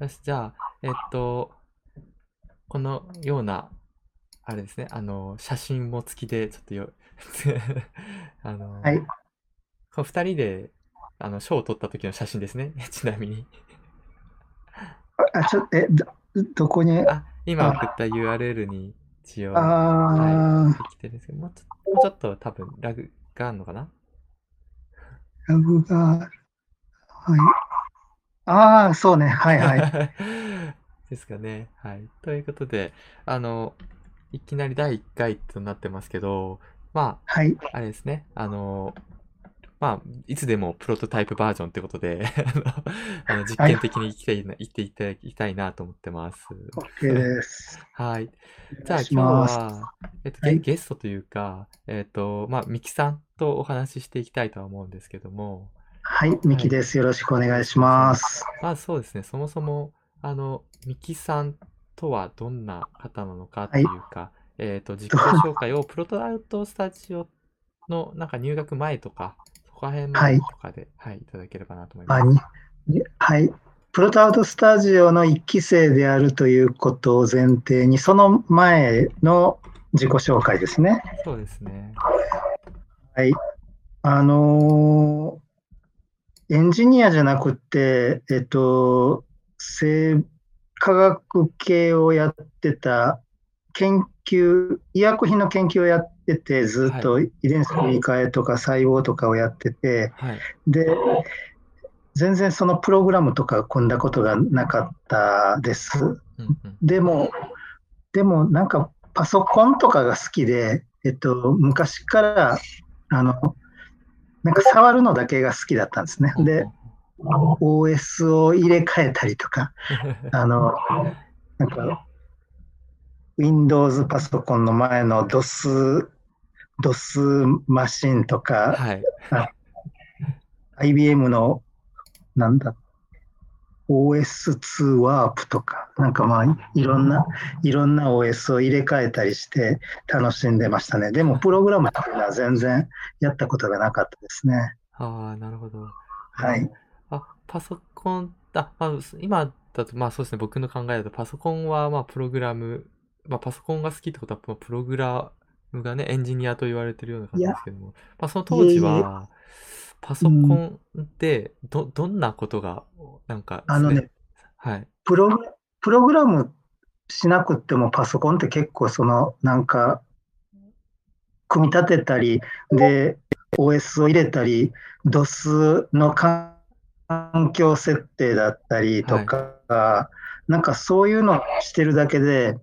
よし、じゃあ、えっと、このような、あれですね、あの、写真も付きで、ちょっとよ、あの、はい。この二人で、あの、賞を取った時の写真ですね、ちなみに。あ、ちょ、え、ど、どこに、あ、今あ、送った URL に一応、はい、あできてるんですけど、もうちょ、もうちょっと多分ラグがあるのかな？ー、ラグがある。はい。ああ、そうね。はいはい。ですかね。はい。ということで、あの、いきなり第1回となってますけど、まはい。あ、あれですね。あの、まあ、いつでもプロトタイプバージョンってことで、あの、実はい。験的に生きていな、生きていただきたいなと思ってます。OK です。はい。じゃあ今日。は、えっと、ゲ、はい。ゲストというか、えっと、まあ、ミキさんとお話ししていきたいとは思うんですけども、はい。ミはい。キです。よろしくお願いしま。ますす。まあそうですね、そもそも、あの、ミキさんとはどんな方なのかってはい。いうか、えっと、自己ど紹介をプロトアウトスタジオのなんか入学前とか、そこら辺とかで、はい、いただければなと思いあ、ます。はい。プロトアウトスタジオの一期生であるということを前提に、その前の自己紹介ですね。そうですね。はい。あのーエンジニアじゃなくて、えっと、生化学系をやってた研究、医薬品の研究をやってて、ずっはい。と遺伝子組み換えとか細胞とかをやってて、はい。で、全然そのプログラムとか組んだことがなかったです。うんうん。でも、でもなんかパソコンとかが好きで、えっと、昔から、あの、なんか触るのだけが好きだったんですね。で、OS を入れ替えたりとか、う。あの、なんか Windows パソコンの前の DOS、DOS マシンとか、はい。あ IBM の、なんだ、OS2 ワープとか、なんかまあ、いろんな、いろんな OS を入れ替えたりして楽しんでましたね。でも、プログラムっていうのは全然やったことがなかったですね。ああ、なるほど。はい。あ、あ、パソコン、あ、まあ、今だと、まあそうですね、僕の考えだと、パソコンは、まあ、プログラム、まあ、パソコンが好きってことは、まあプログラムがね、エンジニアと言われてるような感じですけども、まあ、そのい当時は、パうん、ソコンで、ど、どんなことが、なんかあのね、はい、プログ、プログラムしなくってもパソコンって結構その、なんか、組み立てたり、で、OS を入れたり、DOS の環境設定だったりとはい、か、なんかそういうのをしてるだけで、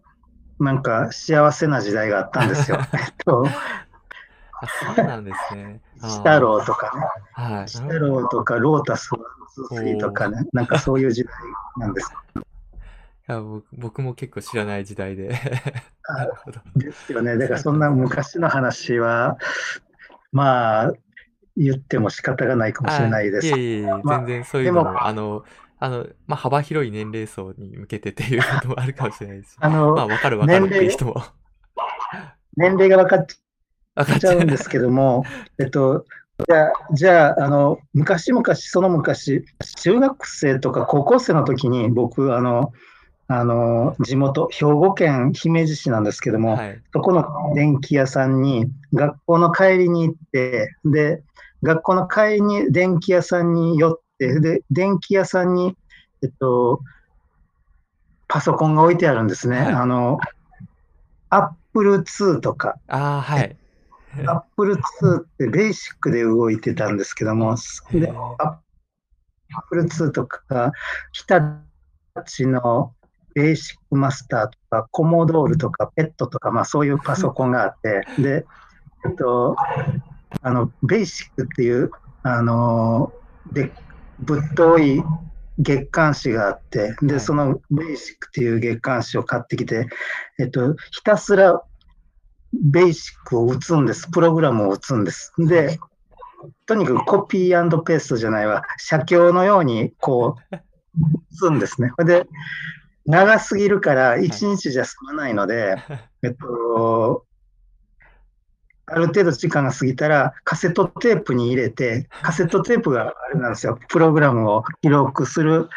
なんか幸せな時代があったんですよ。えっと、あ、そうなんですね。シタあローとかね、あ、はい、シタ。ローとかロータス1、2、3と。かね、なんかそういう時代なんです。いや、僕、僕も結構知らない時代であなるほど。ですよね。だからそんな昔の話は、まあ、言っても仕方がないかもしれあ、ないです。いえいえまあ、全然そういうのも、あの、あの、まあ、幅広い年齢層に向けてっていうのもあるかもしれないですし、あまあ、の、わかるわかるっていう人も年齢が分かっわかっちゃう。んですけども、えっと、じゃあ、じゃあ、あの、昔々、その昔、中学生とか高校生の時に、僕、あの、あの、地元、兵庫県姫路市なんですけども、はい。そこの電気屋さんに、学校の帰りに行って、で、学校の帰りに電気屋さんに寄って、で、電気屋さんに、えっと、パソコンが置いてあるんですね。はい。あの、Apple II とか、ああ、はえい。Apple II ってベーシックで動いてたんですけども、で、へえ。Apple II とか、日立のベーシックマスターとか、コモドールとか、ペットとか、まあそういうパソコンがあって、で、えっと、あの、ベーシックっていう、あの、で、ぶっとい月刊誌があって、で、はい。そのベーシックっていう月刊誌を買ってきて、えっと、ひたすらベーシックを打つんです。プログラムを打つんです。はい。で、とにかくコピーペーストじゃないわ、写経のようにこう打つんですね。で、長すぎるからはい。一日じゃ済まないので、えっと、ある程度時間が過ぎたらカセットテープに入れて、カセットテープがあれなんですよ、プログラムを記録する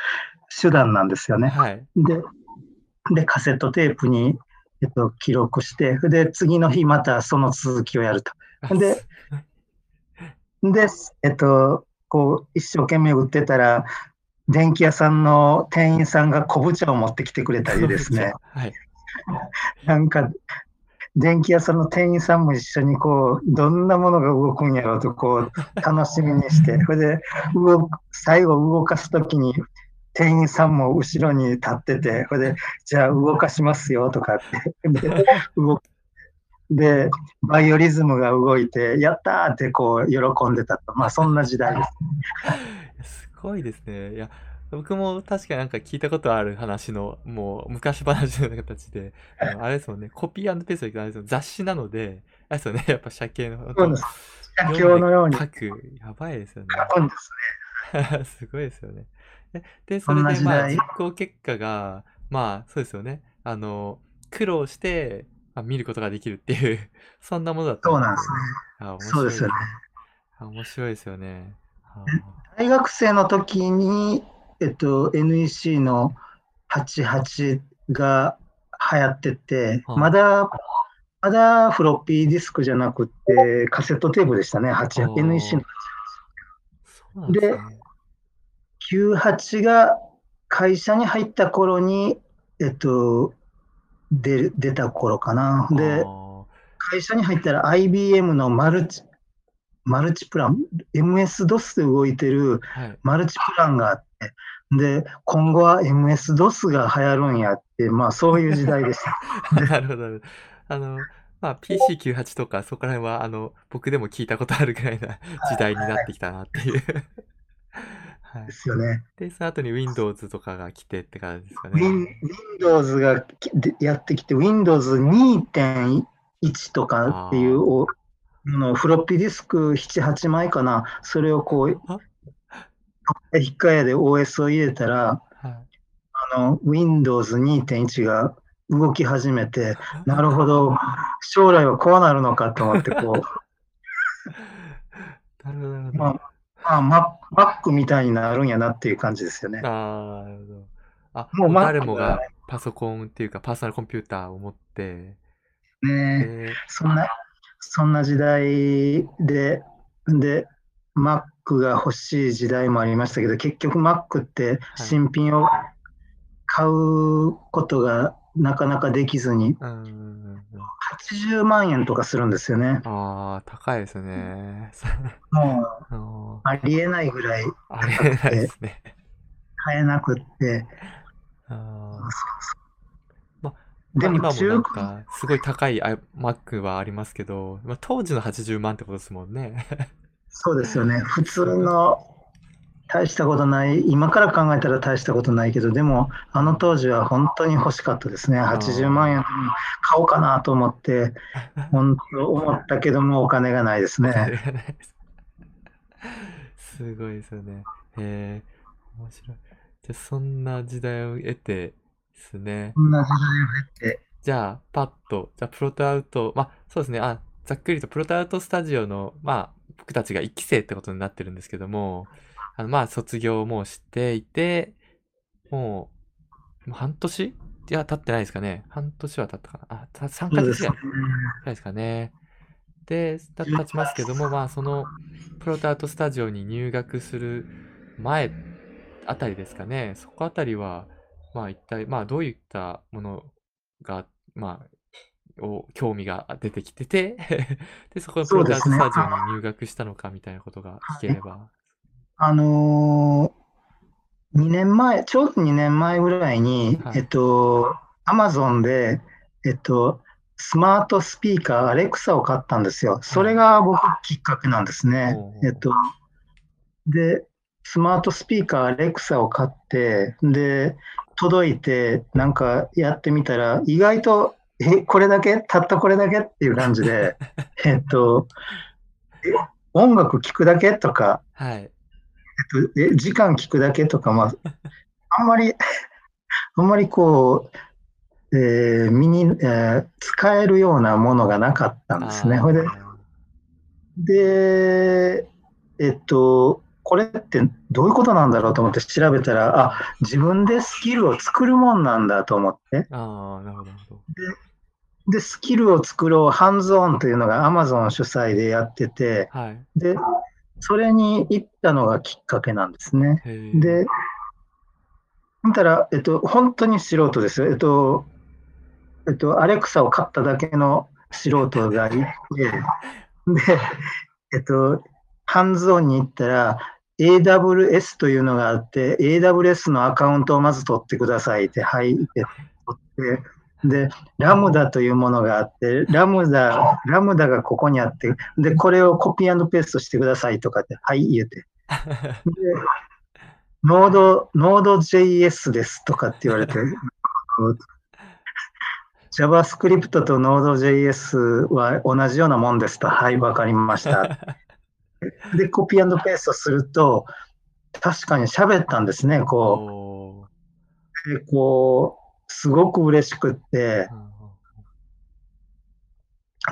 手段なんですよね。はい。で、で、カセットテープに、えっと、記録して、で、次の日またその続きをやると。あで、で、えっと、こう、一生懸命売ってたら、電気屋さんの店員さんが昆布茶を持ってきてくれたりですね、はい。なんか、電気屋さんの店員さんも一緒にこう、どんなものが動くんやろうと、こう、楽しみにして、それで、動く、最後動かすときに、店員さんも後ろに立ってて、それで、じゃあ動かしますよとかって、で、動くで、バイオリズムが動いて、やったーってこう、喜んでたと。まあ、そんな時代です。すごいですね。いや、僕も確かになんか聞いたことある話の、もう昔話の形で、あのあれですもんね、コピーペーストですよ雑誌なので、あれですよね、やっぱ写経の、そうです。写経のように書く、やばいですよね。書くんですね。すごいですよね。で、でそそんれでまあ実行結果が、まあそうですよね。あの、苦労して、まあ、見ることができるっていう、そんなものだったそうなんですね。そうですよね。あ面白いですよね。あ大学生の時に、えっと、NEC の88が流行ってて、はいまだ、まだフロッピーディスクじゃなくて、カセットテープでしたね、あ8ー NEC のそうなんですね。98が会社に入った頃に、えっと、出出た頃かな。で、あ会社に入ったら IBM のマルチ、マルチプラン、MS-DOS で動いてる。マルチプランがあって、で、今後は MS-DOS が流行るんやって、まあそういう時代でした。なるほどなるほど。あの、まあ、PC98 とか、そこら辺は、あの、僕でも聞いたことあるぐらいな時代になってきたなっていう。はいで。すよね。で、その後に Windows とかが来てって感じですか Win- ね。Windows がやってきて、Windows 2.1とかっていうおあのフロッピーディスク7、8枚かな、それをこう、あ？引っかえで OS を入れたら、はい。あの Windows 2.1が動き始めて、なるほど、将来はこうなるのかと思って、こ なるほど、なるう、ほど。まあ、まあ、Mac みたいになるんやなっていう感じですよね。ああ、なるほど。あ、もう誰もががパソコンっていうかパーソナルコンピューターを持って、ねで、そんな、そんな時代で、で、Mac が欲しい時代もありましたけど、結局 Mac って新品を買うことがなかなかできずに、うんうんうんうん。80万円とかするんですよね。ああ、高いですね。もうありえないぐらいありえないですね。買えなくって、あーまでまあ、今もなんか、すごい高いあ Mac はありますけど、まあ、当時の80万ってことですもんね。そうですよね。普通の大したことない、今から考えたら大したことないけど、でも、あの当時は本当に欲しかったですね。80万円買おうかなと思って、本当思ったけども、お金がないですね。すごいですよね。へえ、面白い。じゃあ、そんな時代を得てですね。そんな時代を経て、じゃあ、パッと、じゃあ、プロトアウト、まあ、そうですね。あ、ざっくりと、プロトアウトスタジオの、まあ、僕たちが1期生ってことになってるんですけども、あの、まあ、卒業もうしていて、もう、もう半年？いや、経ってないですかね。半年は経ったかな。あ、た3そうヶ月ぐらい。ですかね。で、た経ちますけども、まあ、その、プロトアウトスタジオに入学する前あたりですかね。そこあたりは、まあ、一体、まあ、どういったものが、まあ、を興味が出てきてて、で、そこのプロトアウトスタジオに入学したのかみたいなことが聞ければ。あのー、2年前、ちょうど2年前ぐらいに、はい。えっと、アマゾンで、えっと、スマートスピーカー、アレクサを買ったんですよ。それが僕きっかけなんですね。えっと、で、スマートスピーカー、アレクサを買って、で、届いて、なんかやってみたら、意外と、え、これだけ？たったこれだけ？っていう感じで、えっと、え音楽聴くだけ？とか、はい。えっと、え時間聞くだけとか、まあ、あんまり、あんまりこう、えー身に、えー使えるようなものがなかったんですね。ほいで、で、えっと、これってどういうことなんだろうと思って調べたら、あ、自分でスキルを作るもんなんだと思って。ああ、なるほど、なるほど。で、スキルを作ろう、ハンズオンというのが Amazon 主催でやってて、はい。で、それに行ったのがきっかけなんですね。で、見たら、えっと、本当に素人ですよ。えっと、えっと、アレクサを買っただけの素人がいて、で、えっと、ハンズオンに行ったら、AWS というのがあって、AWS のアカウントをまず取ってくださいって、はい、って取って、で、ラムダというものがあって、ラムダ、ラムダがここにあって、で、これをコピーペーストしてくださいとかって、はい、言うて。で、ノード、ノード JS ですとかって言われて、JavaScript と Node.js は同じようなもんですと、はい、わかりました。で、コピーペーストすると、確かに喋ったんですね、こう。でこう、すごく嬉しくって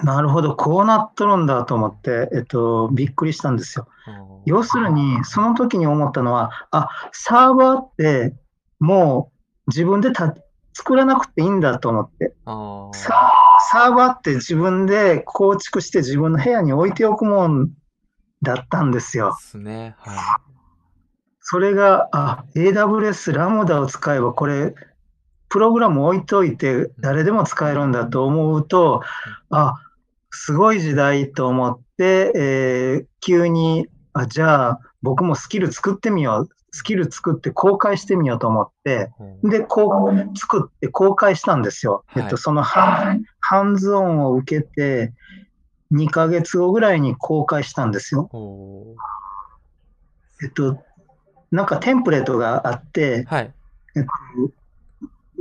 なるほど、こうなっとるんだと思って、えっと、びっくりしたんですよ。うん要するに、その時に思ったのは、あ、サーバーってもう自分でた作らなくていいんだと思って。あササーバーって自分で構築して自分の部屋に置いておくもんだったんですあ。よで。すね。はい。それが、あ、AWS ラムダを使えばこれ、プログラム置いといて誰でも使えるんだと思うと、あ、すごい時代と思って、えー急に、あ、じゃあ僕もスキル作ってみよう。スキル作って公開してみようと思って、うんで、こう、作って公開したんですよ。はいえっと、そのハン、ハンズオンを受けて、2ヶ月後ぐらいに公開したんですよ。えっと、なんかテンプレートがあって、はい。えっと、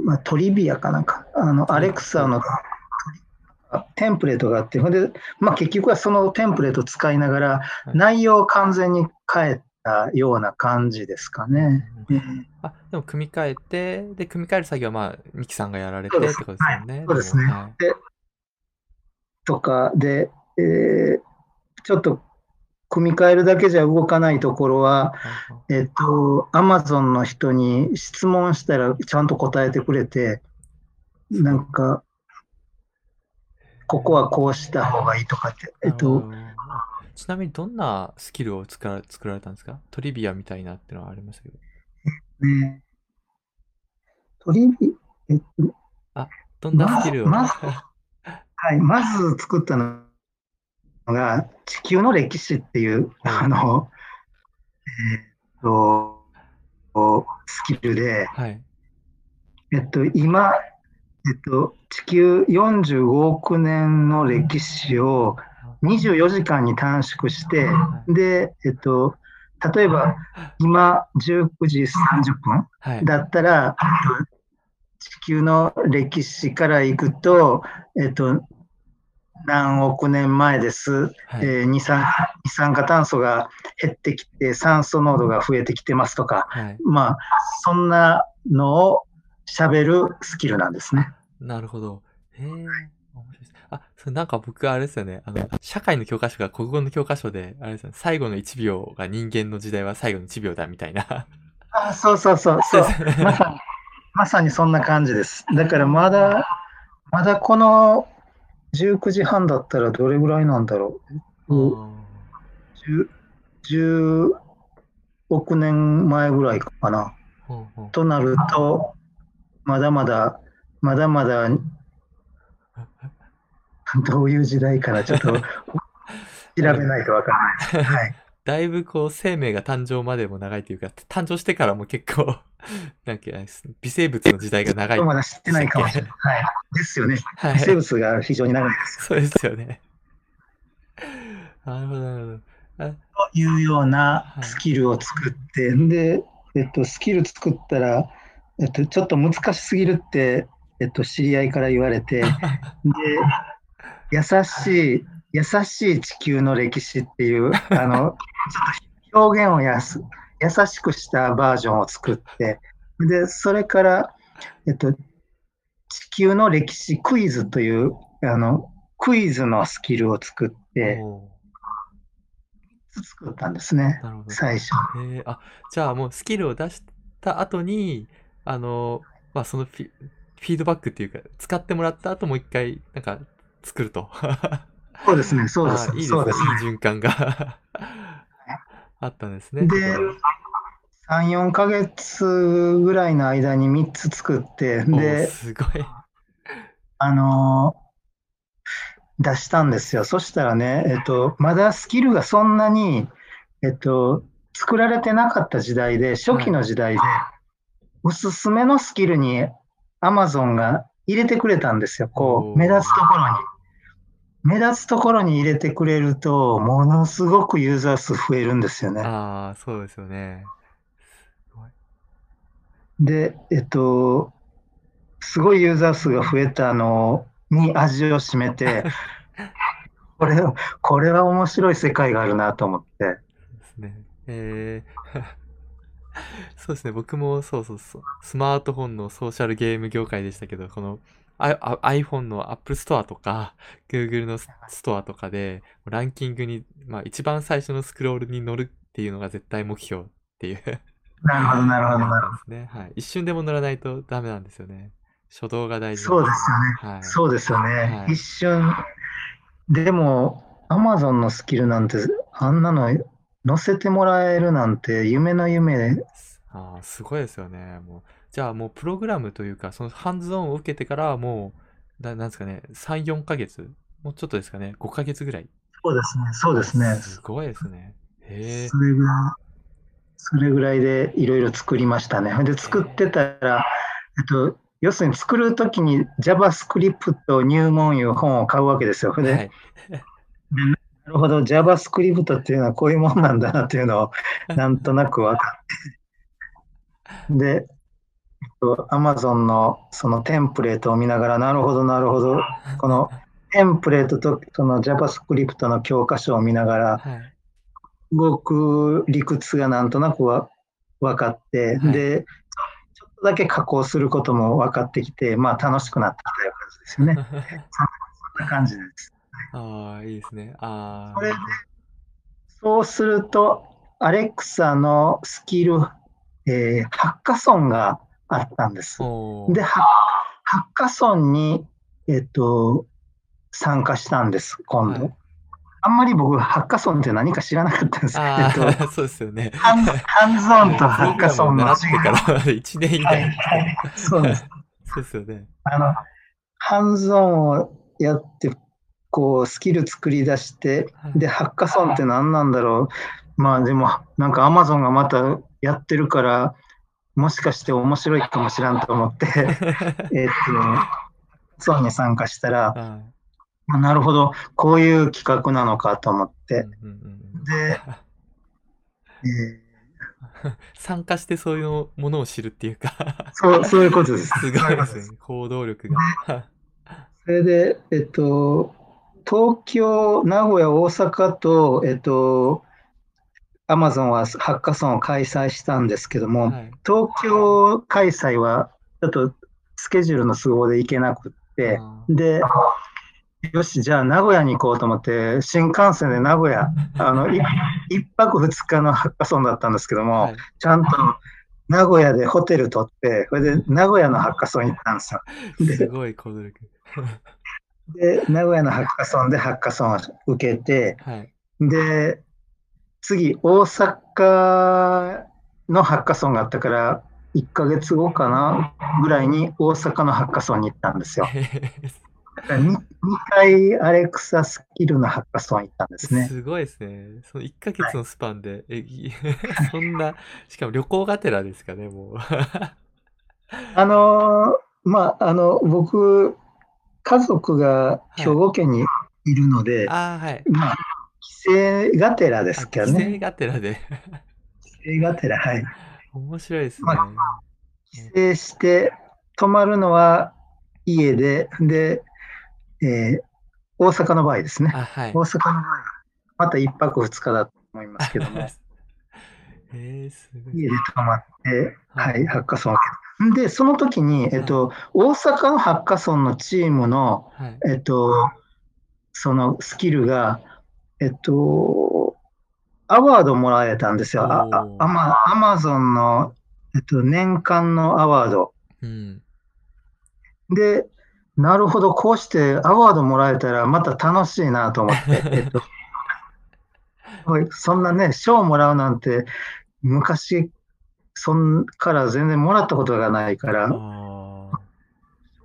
まあ、トリビアかなんか、あの、ア。レクサのテンプレートがあって、で、まあ、結局はそのテンプレートを使いながら、い。内容を完全に変えたような感じですかね。うんあ、でも組み替えて、で、組み替える作業はまあ、ミキさんがやられてってことですよね。そうです。ねも。はい。とかで、えーちょっと組み替えるだけじゃ動かないところは、えっと、アマゾンの人に質問したらちゃんと答えてくれて、なんか、ここはこうした方がいいとかって、えっと、ちなみにどんなスキルを作ら作られたんですか？トリビアみたいなっていうのはありましたけど。ね、トリビ、えっと、どんなスキルを、まずはい、まず作ったのが、地球の歴史っていう、はいあの、えっと、スキルで、はい。えっと、今、えっと、地球45億年の歴史を24時間に短縮して、で、えっと、例えば今19時30分はい。だったら、えっと地球の歴史からいくと、えっと、何億年前です、はいえー二酸二酸化炭素が減ってきて、酸素濃度が増えてきてますとか、はい。まあ、そんなのを喋るスキルなんですね。なるほど。へえ。あ、それなんか僕あれですよね。あの、社会の教科書が国語の教科書で、あれですよね。最後の1秒が人間の時代は最後の1秒だみたいな。あそうそうそう、そう。まさに、まさにそんな感じです。だからまだ、まだこの19時半だったらどれぐらいなんだろう？うん10 10億年前ぐらいかな。ほうほうとなると、まだまだ、まだまだ、どういう時代かな、ちょっと調べないとわからない。はい。だいぶこう生命が誕生までも長いというか、誕生してからも結構、なんか微生物の時代が長い。まだ知ってないかもしれない。はい。ですよね。は微生い。物が非常に長いです。そうですよね。なるほど、なるほど。あというようなはいスキルを作って、で、えっと、スキル作ったら、えっと、ちょっと難しすぎるって、えっと、知り合いから言われて、で、優しい、優しい地球の歴史っていう、あの、ちょっと表現をやす優しくしたバージョンを作って、で、それから、えっと、地球の歴史クイズという、あの、クイズのスキルを作って、作ったんですね。最初。へえ、あ、じゃあもうスキルを出した後に、あの、まあ、そのフィフィードバックっていうか、使ってもらった後もう一回、なんか作ると。そうですね、そうです。あいいですね。そうですね。いい循環が あったんですね。で、3、4ヶ月ぐらいの間に3つ作って、おで、すごい。あのー出したんですよ。そしたらね、えっと、まだスキルがそんなに、えっと、作られてなかった時代で、初期の時代で、おすすめのスキルに Amazon が入れてくれたんですよ。こう、目立つところに。目立つところに入れてくれると、ものすごくユーザー数増えるんですよね。ああ、そうですよね。すごい。で、えっと、すごいユーザー数が増えたのに味を占めて、これ、これは面白い世界があるなと思って。ですね。えー そうですね。僕もそうそうそう。スマートフォンのソーシャルゲーム業界でしたけど、この iPhone の App Store とか Google のスストアとかでランキングに、まあ一番最初のスクロールに乗るっていうのが絶対目標っていうなるほど、なるほど、なるほど。はい。一瞬でも乗らないとダメなんですよね。初動が大事そうですよね。はい。そうですよね。はい一瞬。でも、Amazon のスキルなんて、あんなの載せてもらえるなんて夢の夢。ああ、すごいですよね。もう、じゃあもうプログラムというか、そのハンズオンを受けてからはもう、ななんですかね、3、4ヶ月もうちょっとですかね、5ヶ月ぐらい。そうですね。そうですね。すごいですね。へえ。それぐらい、それぐらいでいろいろ作りましたね。で、作ってたら、えっと、要するに作るときに JavaScript 入門いう本を買うわけですよ。で、はい。なるほど、JavaScript っていうのはこういうもんなんだなっていうのを なんとなく分かって。で、えっと Amazon のそのテンプレートを見ながら、なるほど、なるほど、このテンプレートとその JavaScript の教科書を見ながら、はい。動く理屈がなんとなくわ分かって、はいで、ちょっとだけ加工することも分かってきて、まあ楽しくなってきたような感じですよね。そんな感じです。ああ、いいですね。あそれで、そうすると、アレクサのスキル、えーハッカソンがあったんですで、ハハッカソンに、えっと、参加したんです、今度。はいあんまり僕、ハッカソンって何か知らなかったんです。あえっと、あ、そうですよね。ハンハンズオンとハッカソンの違いってから 1年以はい内。はいそうです。そうですよね。あの、ハンズオンをやって、こう、スキル作り出して、はいで、ハッカソンって何なんだろう。まあでも、なんかアマゾンがまたやってるから、もしかして面白いかもしらんと思って、えっと、ソンに参加したら、はいまあなるほど、こういう企画なのかと思って、うんうんうんで、え 参加してそういうものを知るっていうかーそう、そういうことです。すごいですね。行動力が。それで、えっと、東京、名古屋、大阪と、えっと、アマゾンはハッカソンを開催したんですけども、はい。東京開催はちょっとスケジュールの都合で行けなくって、あで、よし、じゃあ名古屋に行こうと思って、新幹線で名古屋、あの、い一泊二日のハッカソンだったんですけども、はいちゃんと名古屋でホテル取って、それで名古屋のハッカソン行ったんですよ。すごい行動力。で、名古屋のハッカソンでハッカソンを受けて、はい。で、次、大阪のハッカソンがあったから、1ヶ月後かなぐらいに大阪のハッカソンに行ったんですよ。2, 回アレクサスキルのハッカソン行ったんですね。すごいですね。その1ヶ月のスパンで、え、い そんな、しかも旅行がてらですかね、もう。あのーまあ、あの、僕、家族が兵庫県にいるので、ああ、はい。まあ、帰省がてらであすけど帰省ね。がてらで。帰省がてら、はい。面白いですね。ま帰省して、泊まるのは家で、で、えー大阪の場合ですね。あ、はい大。阪の場合は、また一泊二日だと思いますけども、えー、すごい。家で泊まって、ははいい、ハッカソンを受けた。で、その時に、えっと、大阪のハッカソンのチームの、はい。えっと、そのスキルが、えっと、アワードもらえたんですよ。あアマアマゾンの、えっと、年間のアワード。うん。で、なるほど、こうしてアワードもらえたらまた楽しいなと思って、えっと、そんなね、賞もらうなんて、昔、そんから全然もらったことがないから、あ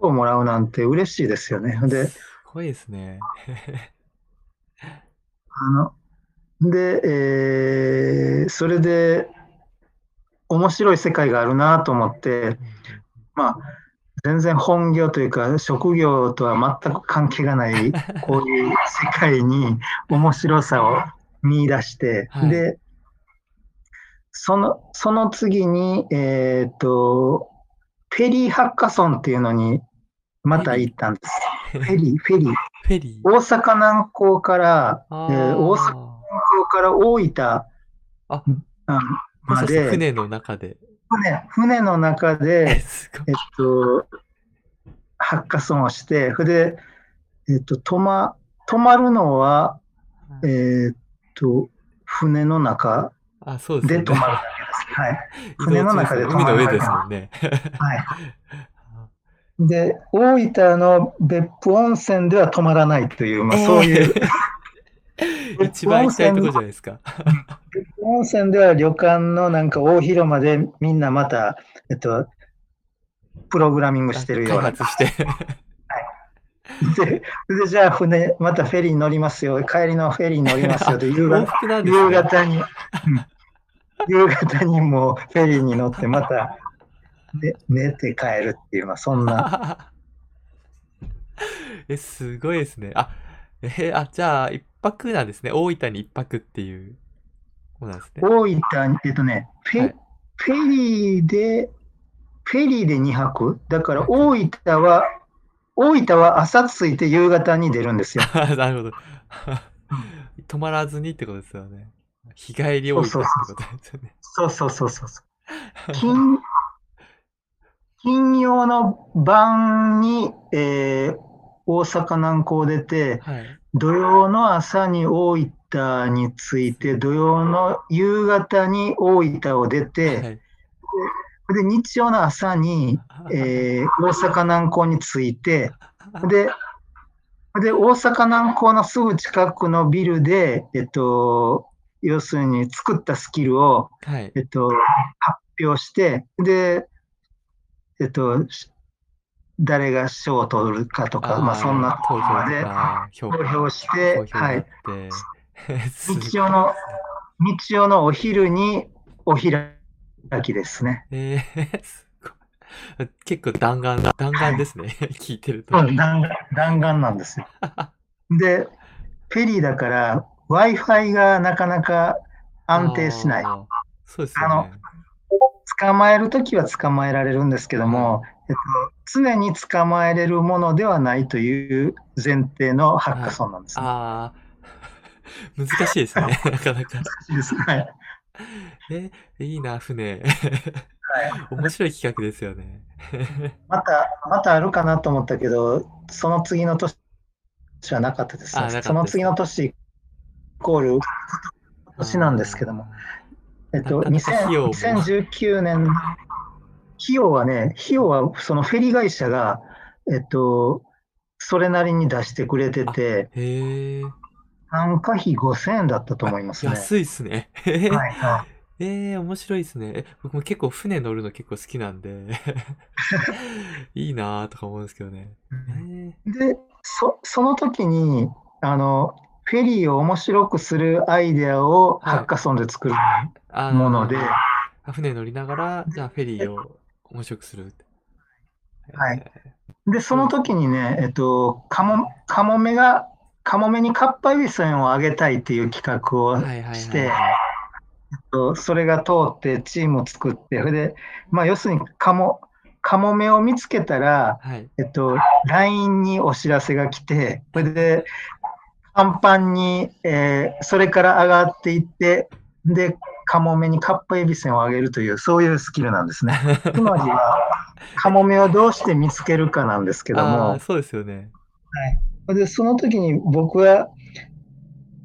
賞もらうなんて嬉しいですよね。あ。で、すごいですね。あの、で、えーそれで、面白い世界があるなと思って、まあ、全然本業というか、職業とは全く関係がない、こういう世界に面白さを見出して、はいで、その、その次に、えっと、フェリーハッカソンっていうのにまた行ったんです。フェリー、フェリー。フェリー。大阪南港から、えあー大阪ー南港から大分あ、うんまで、船の中で。船、船の中え、で。えっと、ハッカソンをして、それで、えっと、泊ま、泊まるのは、えっと、船の中ですよね。で泊まるだけです。はい。移動船の中で泊中海の上ですもんね。はい。で、大分の別府温泉では泊まらないという、まあ、そういう、一番行きたいところじゃないですか。別府温泉では旅館のなんか大広間でみんなまた、えっと、プログラミングしてるような。開発して。で、でじゃあ船、またフェリーに乗りますよ。帰りのフェリーに乗りますよ。で、夕往方復なんです夕ね。方に、うん夕方にもうフェリーに乗って、また、ね、寝て帰るっていう、まあ、そんな。え、すごいですね。あ、えーあ、じゃあ、一泊なんですね。大分に一泊っていう。そうなんですね。大分に、えっとね、フェ,、はいフェリーで、フェリーで2泊だから大分は、大分は朝着いて夕方に出るんですよ。なるほど。泊まらずにってことですよね。日帰り大分ってことですよね。そうそうそうそうそう。金、金曜の晩に、えー大阪南港出て、はい。土曜の朝に大分に着いて、土曜の夕方に大分を出て、はい。で、日曜の朝に、えー大阪南港に着いて、で、で、大阪南港のすぐ近くのビルで、えっと、要するに作ったスキルを、はい。えっと、発表して、で、えっと、し誰が賞を取るかとか、まあそんなとこまで投価票しては い。日曜の、日曜のお昼にお開きですね。えー、すごい。結構弾丸、弾丸ですね。聞いてると。うん弾弾丸なんですよ。で、フェリーだから Wi-Fi がなかなか安定しない。そうですよね。捕まえるときは捕まえられるんですけども、えっと、常に捕まえれるものではないという前提のハッカソンなんですね。ああ、難しいですね。なかなか。ですはいえ、いいな、船。面白い企画ですよね。また、またあるかなと思ったけど、その次の年はなかったですね。あなかったですその次の年イコール今年なんですけども、えっと、なかなか費用も2000 2019年、費用はね、費用はそのフェリー会社が、えっと、それなりに出してくれてて。参加費5000円だったと思いますね。安いっすね。はいは えー、面白いですね。え僕も結構船乗るの結構好きなんで、いいなーとか思うんですけどね。で、そその時に、あの、フェリーを面白くするアイデアをはいハッカソンで作るもので、あ船乗りながら、じゃあフェリーを面白くする。はいえで、その時にね、えっと、カモ、カモメが、カモメにかっぱえびせんをあげたいっていう企画をして、えっはい。とそれが通ってチームを作って、それで、まあ、要するにカモ、カモメを見つけたら、はい。えっと、LINE にお知らせが来て、それで、パンパンに、えーそれから上がっていって、で、カモメにかっぱえびせんをあげるという、そういうスキルなんですね。つまりは、カモメをどうして見つけるかなんですけどあもー、そうですよね。で、その時に僕は、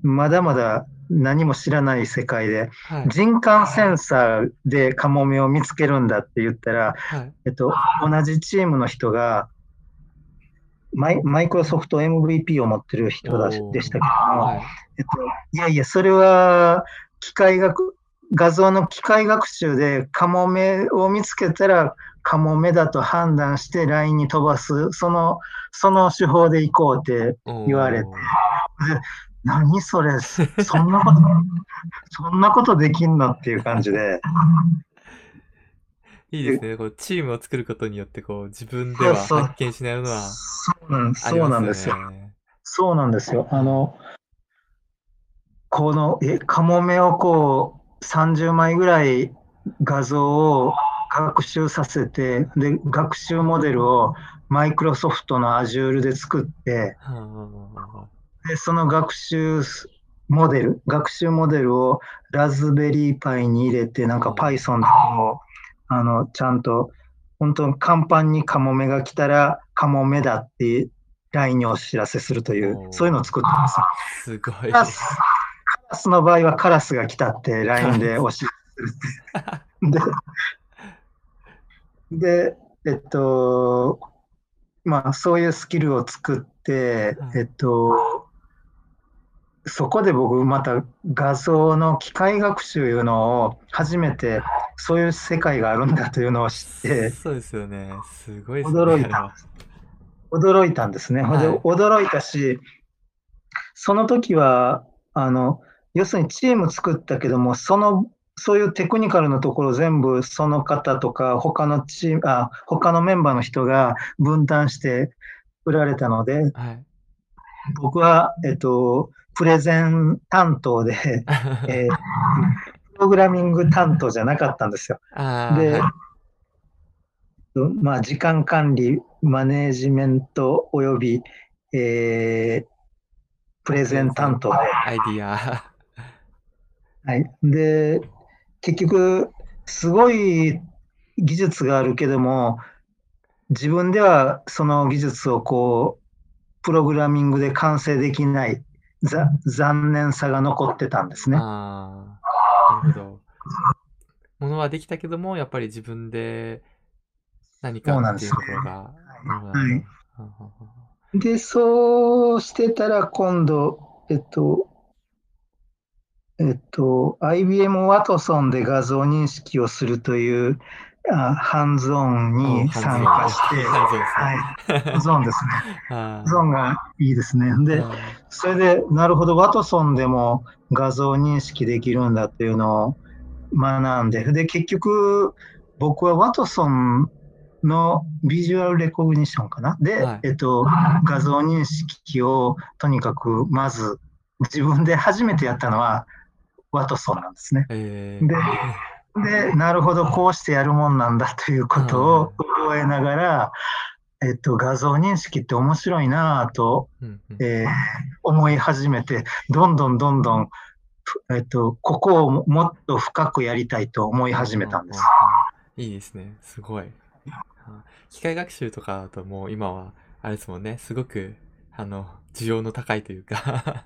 まだまだ何も知らない世界で、はい。人感センサーでカモメを見つけるんだって言ったら、はい。えっと、同じチームの人が、マイマイクロソフト MVP を持ってる人でしたけども、はい。えっと、いやいや、それは機械学、画像の機械学習でカモメを見つけたらカモメだと判断してラインに飛ばす、その、その手法で行こうって言われて。何それ、そんなこと、そんなことできんのっていう感じで、いいですね。こうチームを作ることによって、こう自分では発見しないものはそうなんありそうなんまですすよ。そうなんですよ。あの、この、え、カモメをこう、30枚ぐらい画像を学習させて、で、学習モデルをマイクロソフトの Azure で作って、で、その学習モデル、学習モデルをラズベリーパイに入れて、なんかうん Python でこう、あの、ちゃんと、本当に甲板にカモメが来たら、カモメだって LINE にお知らせするというそういうのを作ってます。すごい。カラスカラスの場合はカラスが来たって LINE でお知らせするって。で、で、えっと、まあそういうスキルを作っては、いえっと、そこで僕また画像の機械学習いうのを初めてそういう世界があるんだというのを知ってそうですよね。すごいね。驚いた。驚いたんですね。はい驚いたし、その時は、あの、要するにチーム作ったけども、その、そういうテクニカルなところ全部その方とか他のチーム、あ、他のメンバーの人が分担して売られたので、はい。僕は、えっと、プレゼン担当で、えープログラミング担当じゃなかったんですよ。ではい、まあ、時間管理、マネージメントおよび、えープレゼン担当で、アイディア。はい。で、結局、すごい技術があるけども、自分ではその技術をこう、プログラミングで完成できない、ざ残念さが残ってたんですね。ああ、なるほど。ものはできたけども、やっぱり自分で何かっていうところが。で、そうしてたら今度、えっと、えっと、IBM ワトソンで画像認識をするというあハンズオンに参加して、はい、ですね。ハンですね。あハ ンがいいですね。で、あそれで、なるほど、ワトソンでも画像認識できるんだっていうのを学んで、で、結局、僕はワトソンのビジュアルレコグニションかな？で、はい。えっと、画像認識をとにかくまず自分で初めてやったのはワトソンなんですね。で、なるほど、こうしてやるもんなんだということを覚えながら、えっと、画像認識って面白いなぁとうんうんえー思い始めて、どんどんどんどん、ふえっと、ここをもっと深くやりたいと思い始めたんです。うううんいいですね。すごい。あ機械学習とかだともう今は、あれですもんね、すごく、あの、需要の高いというか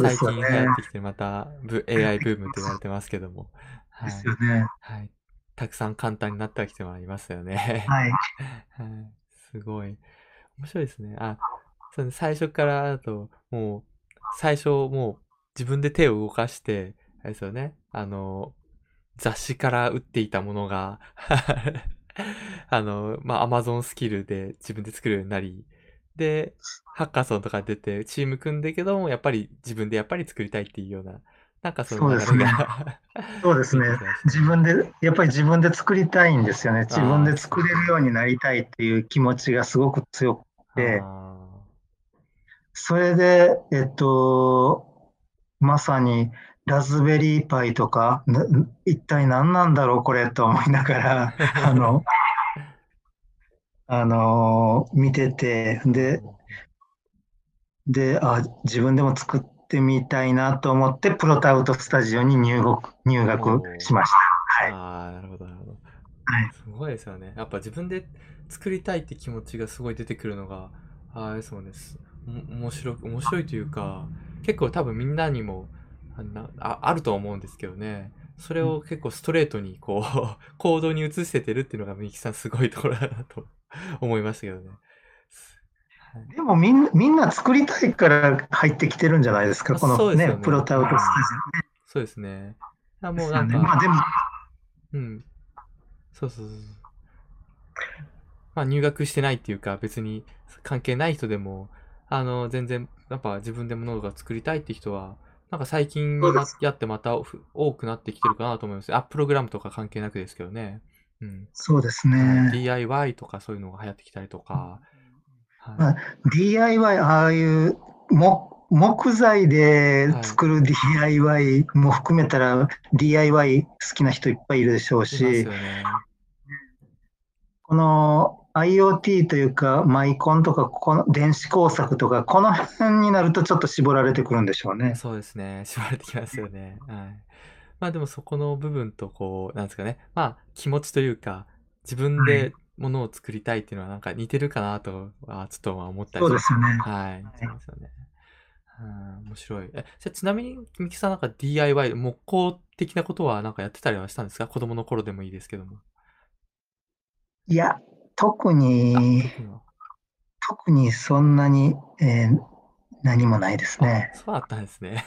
最近流行ってきてまたブ AI ブームって言われてますけども、はでいすよね。はい。たくさん簡単になってはきてはいますよね。はい。はい。すごい。面白いですね。あ、そうね、最初からだと、もう、最初もう自分で手を動かして、あれですよね。あの、雑誌から打っていたものが、あの、まあ、Amazon スキルで自分で作るようになり、で、ハッカソンとか出てチーム組んでけども、やっぱり自分でやっぱり作りたいっていうような、なんかそうですが。そうですね。自分で、やっぱり自分で作りたいんですよね。自分で作れるようになりたいっていう気持ちがすごく強くて、あそれで、えっと、まさにラズベリーパイとか、な一体何なんだろうこれと思いながら、あの、あの見てて、ーで、で、あ、自分でも作ってみたいなと思って、プロタウトスタジオに入学、入学しました。はい。ああ、なるほど、なるほど。はいすごいですよね。やっぱ自分で作りたいって気持ちがすごい出てくるのが、あれですもんね。すお面白い、面白いというか、結構多分みんなにも、あなああるとは思うんですけどね。それを結構ストレートにこう 行動に移せてるっていうのがミキさんすごいところだなと思いましたけどね。はいでもみんなみんな作りたいから入ってきてるんじゃないですか、まあこのねねプロタウトスタそうですね。あもうジオなんか、ね。まあでも、うん。そうそうそう。まあ入学してないっていうか別に関係ない人でも、あの、全然やっぱ自分で物が作りたいって人は、なんか最近やってまたふ多くなってきてるかなと思います。あ、プログラムとか関係なくですけどね。うん。そうですはいね。DIY とかそういうのが流行ってきたりとか。まはい。DIY、ああいう木木材で作る DIY も含めたら DIY 好きな人いっぱいいるでしょうしよ、ね。この IoT というかマイコンとかこの電子工作とかこの辺になるとちょっと絞られてくるんでしょうね。そうですね。縛られてきますよね。はい。まあでもそこの部分とこう、なんですかね。まあ気持ちというか、自分はでいものを作りたいっていうのはなんか似てるかなとはちょっとまあ思ったりしそうですよね。はい。しますよね。うん、面白い。え、じゃあちなみに、みきさんなんか DIY、木工的なことはなんかやってたりはしたんですか？子供の頃でもいいですけども。いや、特あ、に、特にそんなに、えー何もないですあ、ね。そうだったんですね。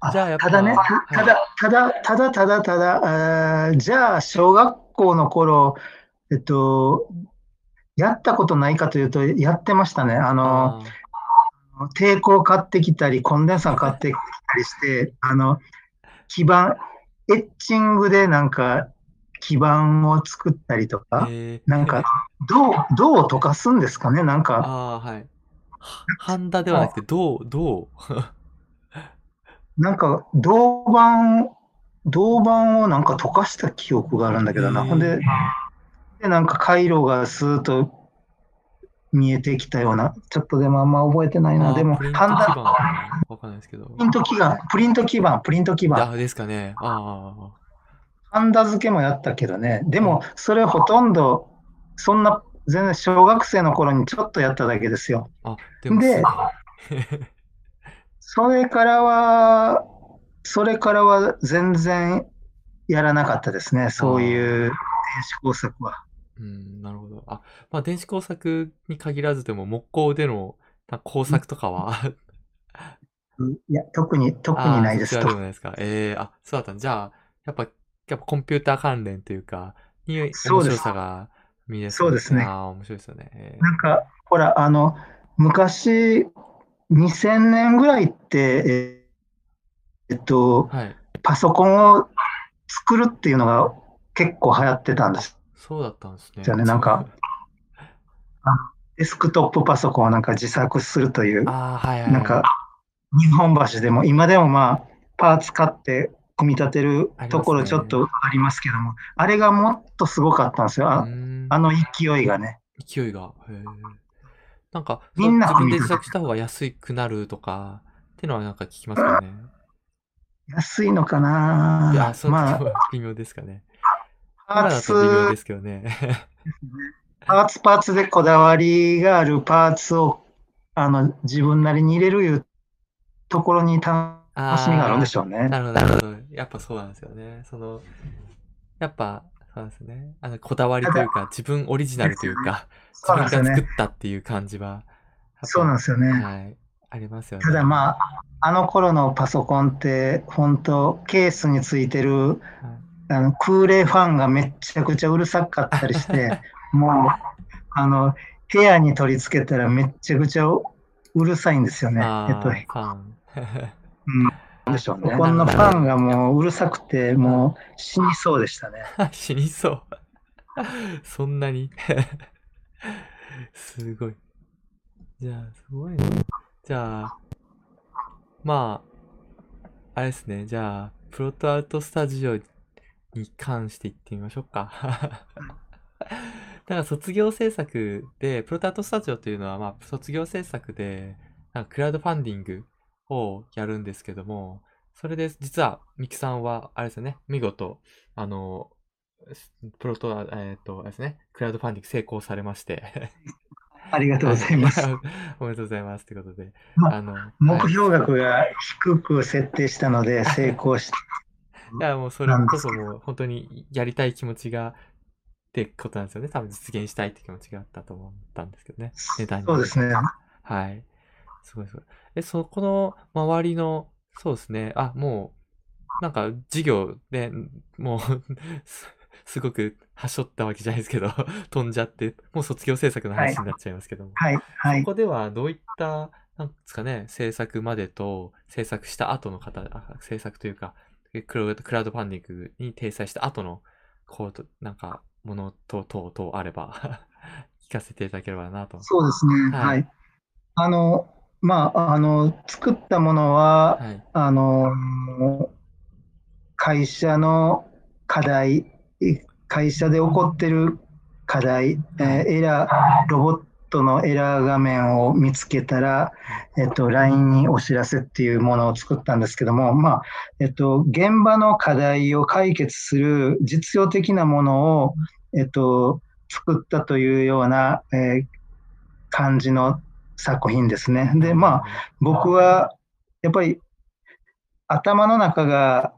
あじゃあやっぱ、ただね、はい。ただ、ただ、ただ、ただ、ただ、あーじゃあ、小学校の頃、えっと、やったことないかというと、やってましたね。あの、あ抵抗買ってきたり、コンデンサー買ってきたりして、あの、基板、エッチングでなんか、基板を作ったりとあ、か、えー、なんか、銅、銅を溶かすんですかね、なんか、ああ、はい。はハンダではなくて、銅、銅。なんか、銅板、銅板をなんか溶かした記憶があるんだけどな。ほんで、で、なんか回路がスーッと見えてきたような、ちょっとでもあんま覚えてないな。あでも、プリントハンダ、基板かなわかんないですけど。プリント基板、プリント基板、プリント基板。あ、ですかね。あハンダ付けもやったけどね。でも、それほとんど、そんな、全然小学生の頃にちょっとやっただけですよ。あ、あ、で。それからは、それからは全然やらなかったですね。そういう電子工作は。うん、なるほど。あ、まあ、電子工作に限らずでも、木工でのな工作とかは、いや、特に、特にないですとそっちはでも。ないですか？ええあ、そうだったんじゃあ、やっぱ、やっぱコンピューター関連というか、に面白そうです。さが見えそうですね。ああ、面白いですよね。えなんか、ほら、あの、昔、2000年ぐらいって、えっと、ーはい。パソコンを作るっていうのが結構流行ってたんですそうだったんですね。よね。なんか、デスクトップパソコンをなんか自作するという、ああ、はいはいなんか、日本橋でも、今でもまあ、パーツ買って組み立てるところちょっとありますけども、あれがもっとすごかったんですよ。ああの勢いがね。勢いが。へえ。なんか、みんな自分で自作した方が安くなるとか、っていうのはなんか聞きますよね。安いのかいや、なそうまあ、微妙ですかね。パーツですけどね。パーツパーツでこだわりがあるパーツをあの自分なりに入れるいうところに楽しみがあるんでしょうね。なるほど、なるほど。やっぱそうなんですよね。その、やっぱ、そうですね。あの、こだわりというか、自分オリジナルというか、自分が作っ。たっていう感じは、そうなんですよね。はい。ありますよね。ただまあ、あの頃のパソコンって、本当ケースについてるはいあの空冷ファンがめっちゃくちゃうるさかったりして、もう、あの、部屋に取り付けたらめっちゃくちゃうるさいんですよね。あえっと、ーファン。うん、でしょうね。パソコンのファンがもううるさくて、もう死にそうでしたね。死にそう。そんなに？すごい。じゃあ、すごいね。じゃあ、まあ、あれですね。じゃあ、プロトアウトスタジオに関して言ってみましょうか。だから卒業制作で、プロトアウトスタジオというのは、まあ、卒業制作で、なんかクラウドファンディングをやるんですけども、それで実はミキさんは、あれですよね、見事、あの、プロトア、えっ、と、あれですね、クラウドファンディング成功されまして。ありがとうございます。は おめでとうございます。ということで、まあの、はい目標額が低く設定したので成功して、いや、もうそれこそもう本当にやりたい気持ちがってことなんですよね。多分実現したいって気持ちがあったと思ったんですけどね。値段にそうですね。はい。すごいすごい。え、そこの周りの、そうですね。あ、もう、なんか授業で、もう す、すごくはしょったわけじゃないですけど、飛んじゃって、もう卒業制作の話になっちゃいますけども。はい、はいこ。こではどういった、なんですかね、制作までと制作した後の方、あ制作というか、クラウドクラウドファンディングに掲載した後の、こうと、なんか、ものと、等々あれば、聞かせていただければなと。そうですね。はいはい。あの、まあ、あの、作ったものは、はい。あの、会社の課題、会社で起こってる課題、えーエラー、ロボットのエラー画面を見つけたら、えっと、LINE にお知らせっていうものを作ったんですけども、まあ、えっと、現場の課題を解決する実用的なものを、えっと、作ったというような、えー感じの作品ですね。で、まあ、僕は、やっぱり、頭の中が、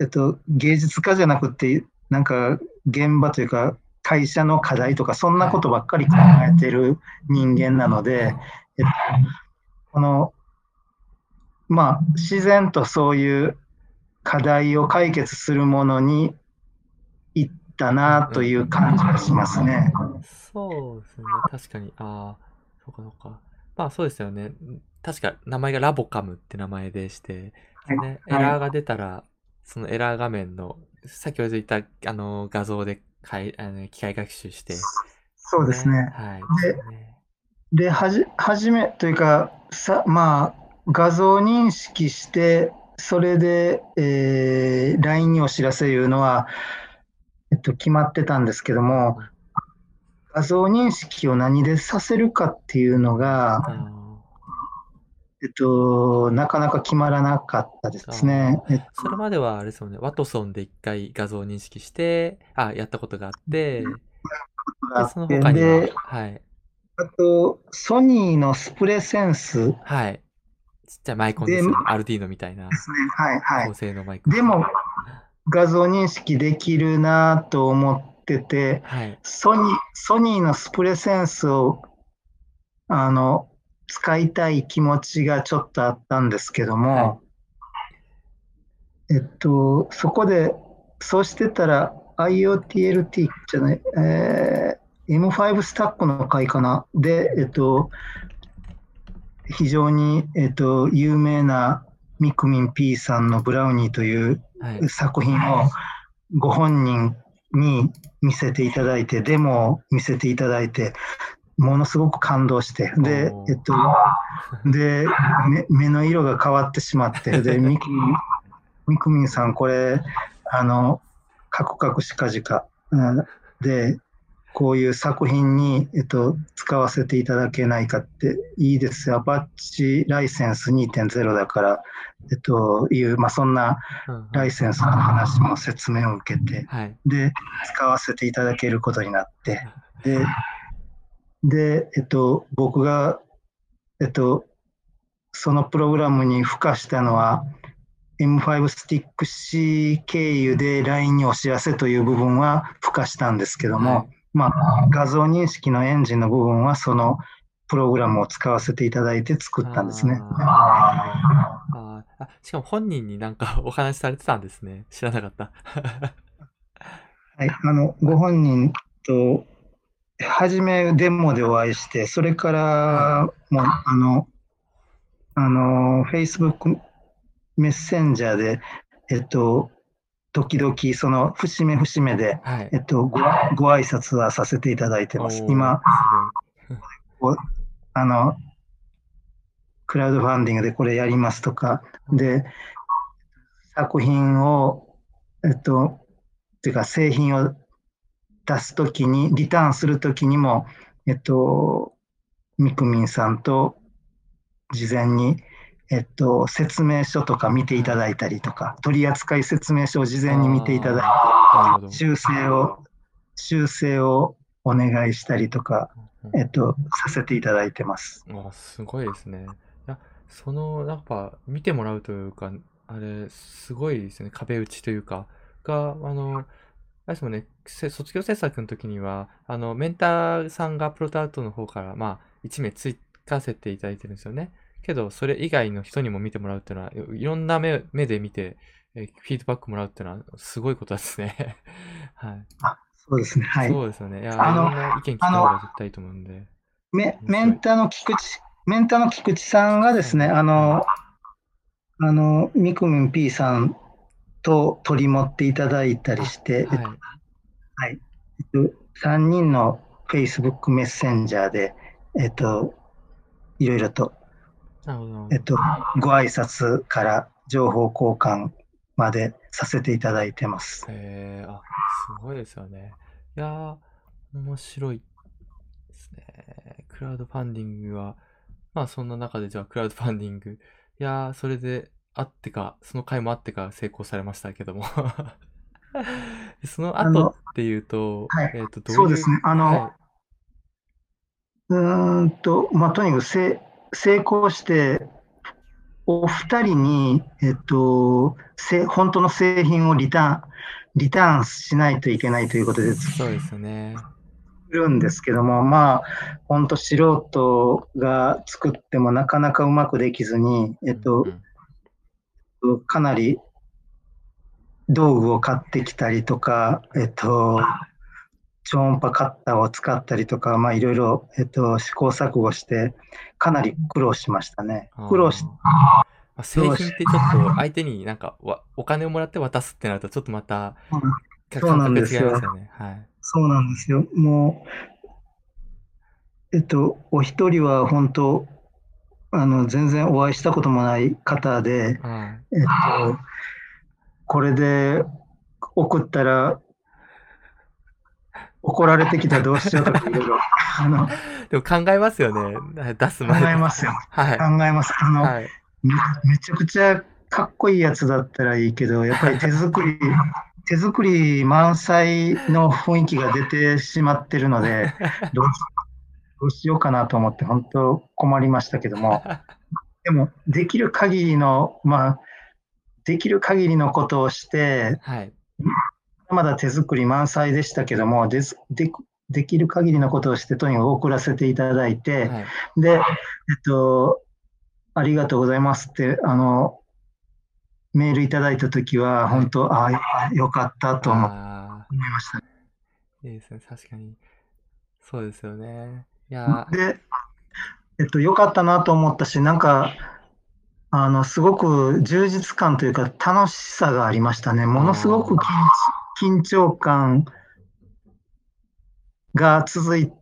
えっと、芸術家じゃなくて、なんか、現場というか、会社の課題とか、そんなことばっかり考えてる人間なので、えっと、この、まあ、自然とそういう課題を解決するものに行ったなという感じがしますね。そうですね。確かに。ああ、そうかそうか。まあそうですよね。ん確か名前がラボカムって名前でして、はいね、エはいラーが出たら、そのエラー画面の、先ほど言ったあの画像でかいあの機械学習して、そうですね。はい。でではじ、はじめ、というか、さ、まあ、画像認識して、それで、えー LINE にお知らせいうのは、えっと、決まってたんですけども、画像認識を何でさせるかっていうのが、あえっと、なかなか決まらなかったですね。えっーそれまではあれですよね、ワトソンで一回画像認識して、あ、やったことがあって、で、とその他にはで、、はい、あと、ソニーのスプレセンスではい。ちっちゃいマイコンですよね。アルディーノみたいなすね。はい、はい高。性能マイコン。でも、画像認識できるなと思ってて、はい。ソニー、ソニーのスプレセンスを、あの、使いたい気持ちがちょっとあったんですけども、えっと、そこで、そうしてたら IoTLT じゃない、えー M5 スタックの回かな？で、えっと、非常に、えっと、有名なミクミン P さんのブラウニーというはい。作品をご本人に見せていただいて、デモを見せていただいて、ものすごく感動して、でえっと、で、目目の色が変わってしまって、で、ミクミン、ミクミンさん、これ、あの、カクカクしかじか、うんで、こういう作品に、えっと、使わせていただけないかって、いいですよ、アパッチライセンス2.0だから、えっと、いう、まあ、そんなライセンスの話も説明を受けて、はい。で、使わせていただけることになって、で、で、えっと、僕が、えっと、そのプログラムに付加したのは、M5 スティック C 経由で LINE にお知らせという部分は付加したんですけども、はいまあ、画像認識のエンジンの部分はそのプログラムを使わせていただいて作ったんですね。あーあ、しかも本人になんかお話しされてたんですね。知らなかった。はい、あの、ご本人と、初めデモでお会いして、それからもう、あの、あの、Facebook メッセンジャーで、えっと、時々、その、節目節目で、はいえ。っと、ご、ご挨拶はさせていただいてます。今、あの、クラウドファンディングでこれやりますとか、で、作品を、えっと、っていうか製品を出すときに、リターンするときにも、えっと、みくみんさんと事前に、えっと、説明書とか見ていただいたりとか、取扱説明書を事前に見ていただいて、修正を、修正をお願いしたりとか、うんえっと、させていただいてます。あ、すごいですね。いや、その、やっぱ、見てもらうというか、あれ、すごいですね。壁打ちというか、が、あの、あれですもんね、せ卒業制作の時には、あの、メンターさんがプロトアウトの方から、まあ、1名追加せていただいてるんですよね。けど、それ以外の人にも見てもらうっていうのは、いいろんな目目で見て、えフィードバックもらうっていうのは、すごいことですね。はい。そうですね。はい。そうですよね。いや、あのいろんな意見聞いた方が絶対いいと思うんで。メメンターの菊池、メンターの菊池さんがですね、あの、あの、みくみん P さんと取り持っていただいたりして、はい。はい。えっと、3人の Facebook メッセンジャーで、えっと、いろいろと。えっと、ご挨拶から情報交換までさせていただいてます。えー、あ、すごいですよね。いやー、面白いですね。クラウドファンディングは、まあそんな中でじゃあクラウドファンディング、いやー、それであってか、その回もあってか成功されましたけども。その後っていうと、はいえっ、と、どういう、そうですね。あの、はうーんと、まあ、とにかくせ成功して、お二人に、えっと、せ本当の製品をリターン、リターンしないといけないということでい、そうですよね。作るんですけども、まあ、本当素人が作ってもなかなかうまくできずに、えっとうん、うんかなり道具を買ってきたりとか、えっと、超音波カッターを使ったりとか、まあ、いろいろ、えっと、試行錯誤して、かなり苦労しましたね。苦労し、まあ製品ってちょっと相手になんかわお金をもらって渡すってなるとちょっとまたそうなんですよ。はい。そうなんですよ。もう、えっと、お一人は本当、あの、全然お会いしたこともない方で、はい。えっと、これで送ったら、怒られてきたらどうしようとか いろいろ、あの、でも考えますよね。出す考前えますよ。はい。考えます。あの、はい。めめちゃくちゃかっこいいやつだったらいいけど、やっぱり手作り、手作り満載の雰囲気が出てしまってるので、どうどうしようかなと思って、本当困りましたけども、でも、できる限りの、まあ、できる限りのことをして、はい。まだ手作り満載でしたけども、ですでできる限りのことをして、とにかく送らせていただいて、はい。で、えっと、ありがとうございますって、あの、メールいただいたときは、本当、ああ、よかったと思いました。あ、いいですね。確かに。そうですよね。いやー、で、えっと、よかったなと思ったし、なんか、あの、すごく充実感というか、楽しさがありましたね。ものすごく緊緊張感が続い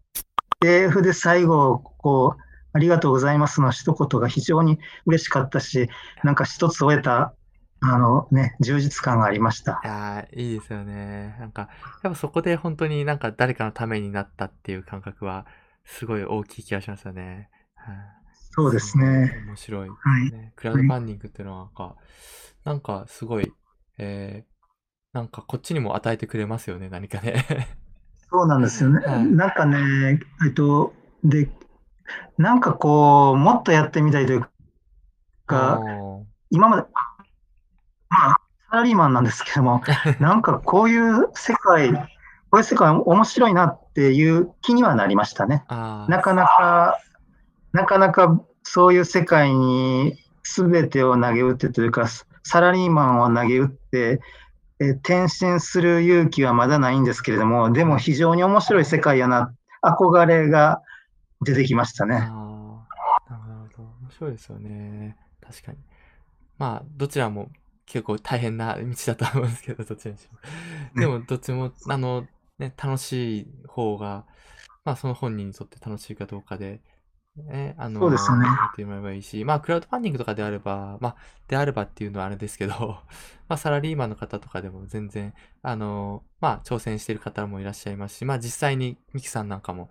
て、それで最後、こう、ありがとうございますの一言が非常に嬉しかったし、なんか一つ終えた、あのね、充実感がありましたい。やー、いいですよね。なんか、やっぱそこで本当になんか誰かのためになったっていう感覚は、すごい大きい気がしますよね。はい。そうですね。面白い。はい。ね、クラウドファンディングっていうのはなんか、なんかすごい、えー、なんかこっちにも与えてくれますよね、何かね。そうなんですよね。はいなんかね、えっと、で、なんかこう、もっとやってみたいというか、今まで、まあ、サラリーマンなんですけども、なんかこういう世界、こういう世界面白いなっていう気にはなりましたね。なかなか、なかなかそういう世界に全てを投げ打ってというか、サラリーマンを投げ打って、えー転身する勇気はまだないんですけれども、でも非常に面白い世界やな、憧れが出てきましたね。なるほど。面白いですよね。確かに。まあ、どちらも結構大変な道だと思うんですけど、どちらにしろ。でも、どっちも、あの、ね、楽しい方が、まあ、その本人にとって楽しいかどうかで、ね、あの、そうですねやってもらえばいいし、まあ、クラウドファンディングとかであれば、まあ、であればっていうのはあれですけど、まあ、サラリーマンの方とかでも全然、あの、まあ、挑戦している方もいらっしゃいますし、まあ、実際にミキさんなんかも、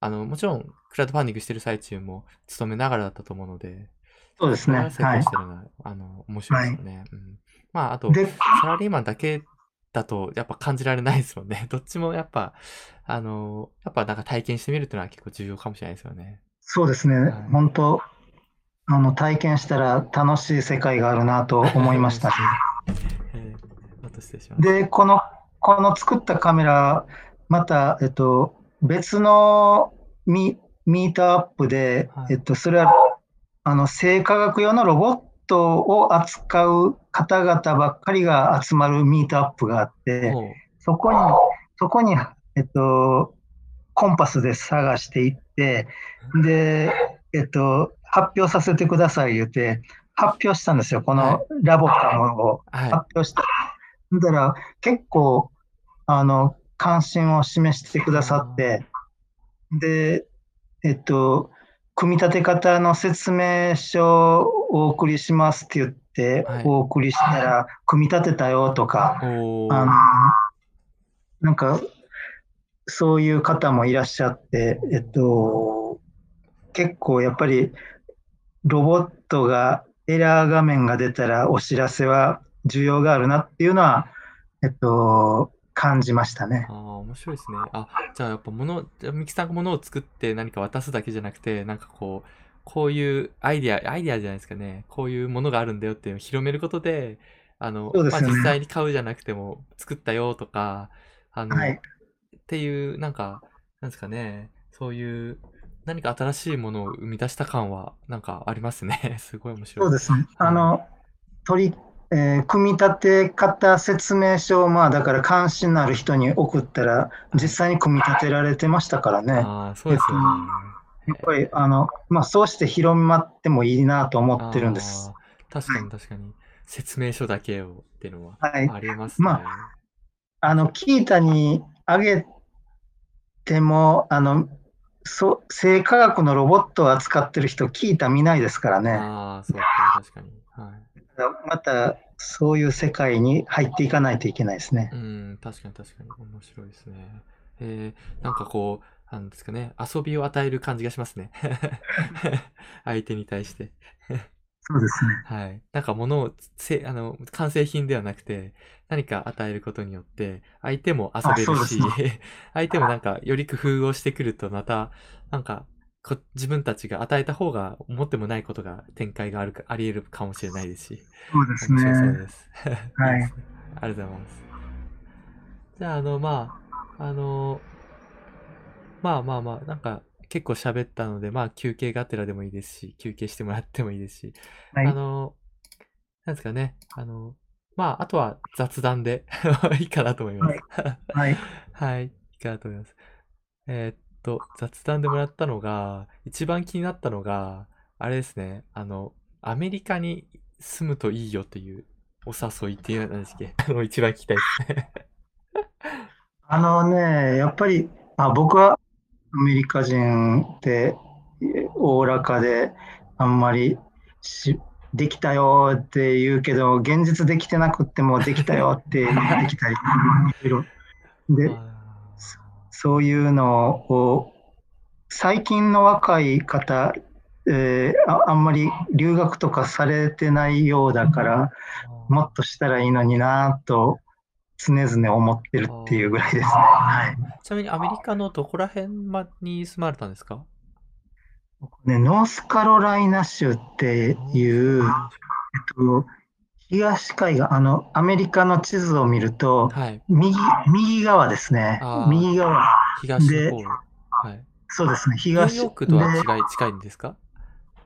あの、もちろん、クラウドファンディングしてる最中も勤めながらだったと思うので、そうですね。成はい功してるのは、あの、面白いですよね。うん。まあ、あと、で、サラリーマンだけだとやっぱ感じられないですもんね。どっちもやっぱ、あの、やっぱなんか体験してみるっていうのは結構重要かもしれないですよね。そうですね、はい。本当、あの体験したら楽しい世界があるなと 思いました。で、この、この作ったカメラ、また、えっと、別のミミートアップで、はい。えっと、それは、あの、生化学用のロボットを扱う方々ばっかりが集まるミートアップがあって、そこに、そこに、えっと、コンパスで探していって、で、えっと、発表させてください言って、発表したんですよ、こはのラボカムをはい。発表した。だから、結構、あの、関心を示してくださって、で、えっと、組み立て方の説明書をお送りしますって言ってはい、お送りしたら、組み立てたよとか、おあのー、なんか、そういう方もいらっしゃって、えっと、結構やっぱり、ロボットがエラー画面が出たらお知らせは需要があるなっていうのは、えっと、感じましたねあ。あ、面白いですね。あ、じゃあやっぱ物、じゃあミキさんが物を作って何か渡すだけじゃなくて、なんかこう、こういうアイディア、アイディアじゃないですかね。こういうものがあるんだよっていうのを広めることで、あの、まあ実際に買うじゃなくても、作ったよとか、あの、はい。っていう、なんか、なんですかね、そういう、何か新しいものを生み出した感は、なんかありますね。すごい面白い。そうですね。あの、取り、えー組み立て方説明書を、まあ、だから関心のある人に送ったら、実際に組み立てられてましたからね。ああ、そうですよね。やっぱり、あの、まあ、そうして広まってもいいなと思ってるんです。確かに確かに。説明書だけをっていうのははい。ありますね。まあの、キータにあげても、あの、そ生化学のロボットを扱ってる人、キータ見ないですからね。ああ、そうか、確かに。はい。また、そういう世界に入っていかないといけないですねう。ん、確かに確かに。面白いですね。えー、なんかこう、なんですかね、遊びを与える感じがしますね。相手に対して。そうですね。はい。なんか物をせ、あの、完成品ではなくて、何か与えることによって、相手も遊べるしす、相手もなんか、より工夫をしてくると、また、なんか、こ自分たちが与えた方が思ってもないことが展開があるか、あり得るかもしれないですし、そうです面白そうね。です。はいありがとうございます。じゃあ、あの、まあ、あの、まあまあまあ、なんか、結構喋ったので、まあ、休憩がてらでもいいですし、休憩してもらってもいいですし、はいあの、なんですかね、あの、まあ、あとは雑談で いいかなと思います。はい。はい、いいかなと思います。えーっと、雑談でもらったのが、一番気になったのが、あれですね、あの、アメリカに住むといいよというお誘いっていうのですっけ？あの、一番聞きたいですね。あのね、やっぱり、あ、僕はアメリカ人っておおらかで、あんまりしできたよって言うけど、現実できてなくってもできたよって言ってきたり、で、あそういうのを、最近の若い方、えーあ、あんまり留学とかされてないようだから、ーもっとしたらいいのになと常々思ってるっていうぐらいですね。はい。ちなみにアメリカのどこら辺まに住まれたんですか？ね、ノースカロライナ州っていう、えっと、東海岸、あの、アメリカの地図を見ると、はい。右、右側ですね右側。東で。はい。そうですね。ニュー東ヨークとはで違い、近いんですか？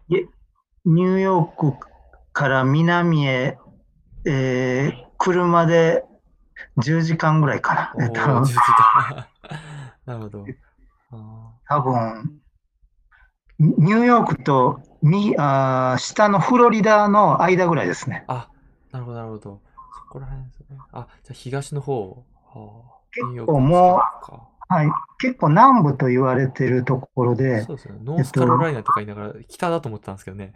ニューヨークから南へ、えー車で10時間ぐらいかな。えっと、おー、10時間。なるほど。あ多分、ニューヨークとみあー下のフロリダの間ぐらいですね。ーあ、なるほど、なるほど。そこら辺ですね。あ、じゃあ東の方。はあ、結構もうはい。結構南部と言われてるところで、そうですね。ノースカロライナとか言いながら、北だと思ってたんですけどね。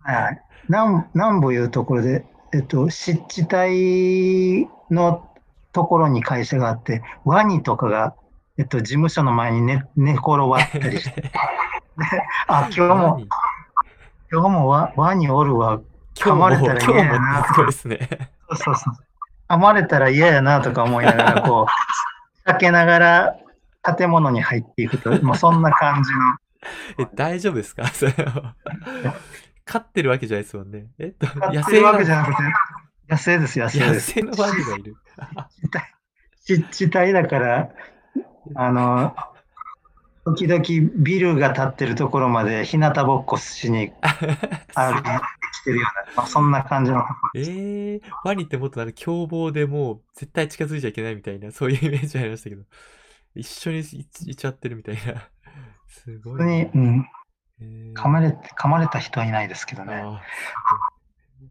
はい、南南部いうところで、えっと、湿地帯のところに会社があって、ワニとかが、えっと、事務所の前に寝寝転がったりして、あ、今日も、何今日もワワニおるわ、噛まれたら嫌やなもすごいですね。そうそうそう。噛まれたら嫌やなとか思いながら、こう、避けながら建物に入っていくと、もうそんな感じの。え、大丈夫ですか？それは。飼ってるわけじゃないですもんね。え？っと、野生わけじゃなくて、野生です、野生野です。生のワニがいる。湿地帯だから、あの、時々ビルが建ってるところまで日向ぼっこしに歩いてきてるような、まあ、そんな感じのところえー、ワニってもっとなんか凶暴でもう絶対近づいちゃいけないみたいな、そういうイメージありましたけど、一緒にいいっちゃってるみたいな。すごいな。普通に、うん、えー噛まれ噛まれた人はいないですけどね。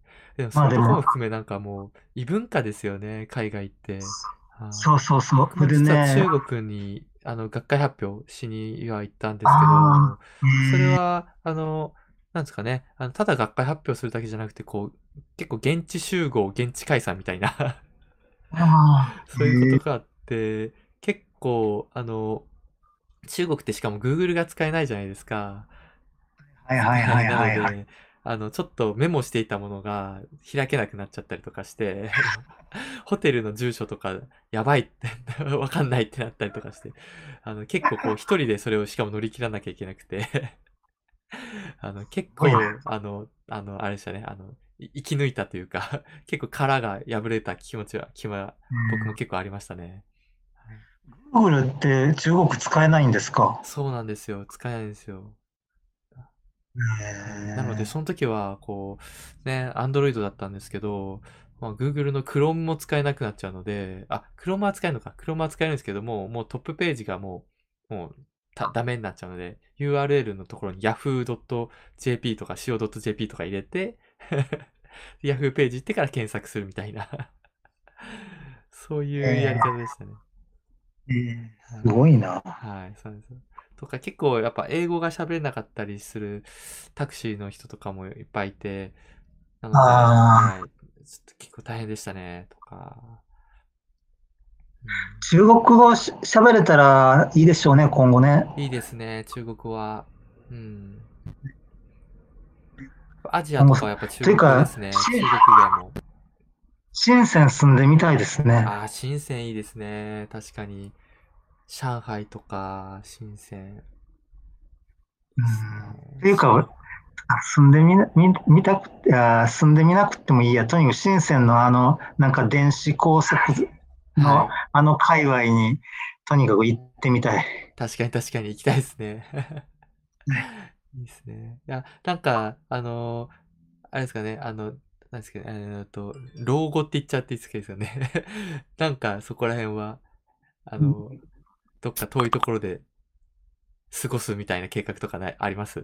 でも、そういうとこも含め、なんかもう、異文化ですよね、海外って。そうそうそう。僕もで実はね、中国に、あの、学会発表しには行ったんですけあど、それえー。は、あの、なんですかね、あのただ学会発表するだけじゃなくて、こう、結構現地集合、現地解散みたいな、そういうことがあって、結構、あの、中国ってしかも Google が使えないじゃないですか。はいはいはいはいはい。なので、あの、ちょっとメモしていたものが開けなくなっちゃったりとかして、ホテルの住所とかやばいって、わかんないってなったりとかして、あの、結構こう一人でそれをしかも乗り切らなきゃいけなくて、あの、結構あの、あの、あれでしたね、あの、い生き抜いたというか、結構殻が破れた気持ちは、気は、僕も結構ありましたね。Google って中国使えないんですか？そうなんですよ。使えないんですよ。なので、その時は、こう、ね、Android だったんですけど、まあ、Google の Chrome も使えなくなっちゃうので、あ、Chrome は使えるのか。Chrome は使えるんですけども、もうトップページがもう、もう、たダメになっちゃうので、URL のところに yahoo.jp とか co.jp とか入れて、Yahoo ページ行ってから検索するみたいな、そういうやり方でしたね。えーすごいな。はい、そうです。とか結構やっぱ英語が喋れなかったりするタクシーの人とかもいっぱいいて、なので、あはい、ちょっと結構大変でしたね、とか。中国語し喋れたらいいでしょうね、今後ね。うん、いいですね、中国語は。うん。アジアとかはやっぱ中国語ですね。中国以外も。深セン住んでみたいですね。ああ、深センいいですね。確かに。上海とか、深セン。うんっていうか、住んでみなみ見たくてあー住んでみなくてもいいや。とにかく深センのあの、なんか電子高速のはいあの界隈にとにかく行ってみたい。確かに確かに行きたいですね。いいですね。いや、なんか、あのあれですかね、あの、なんですかね、えーっと、老後って言っちゃっていいですかね。なんかそこら辺は、あの、どっか遠いところで過ごすみたいな計画とかないあります？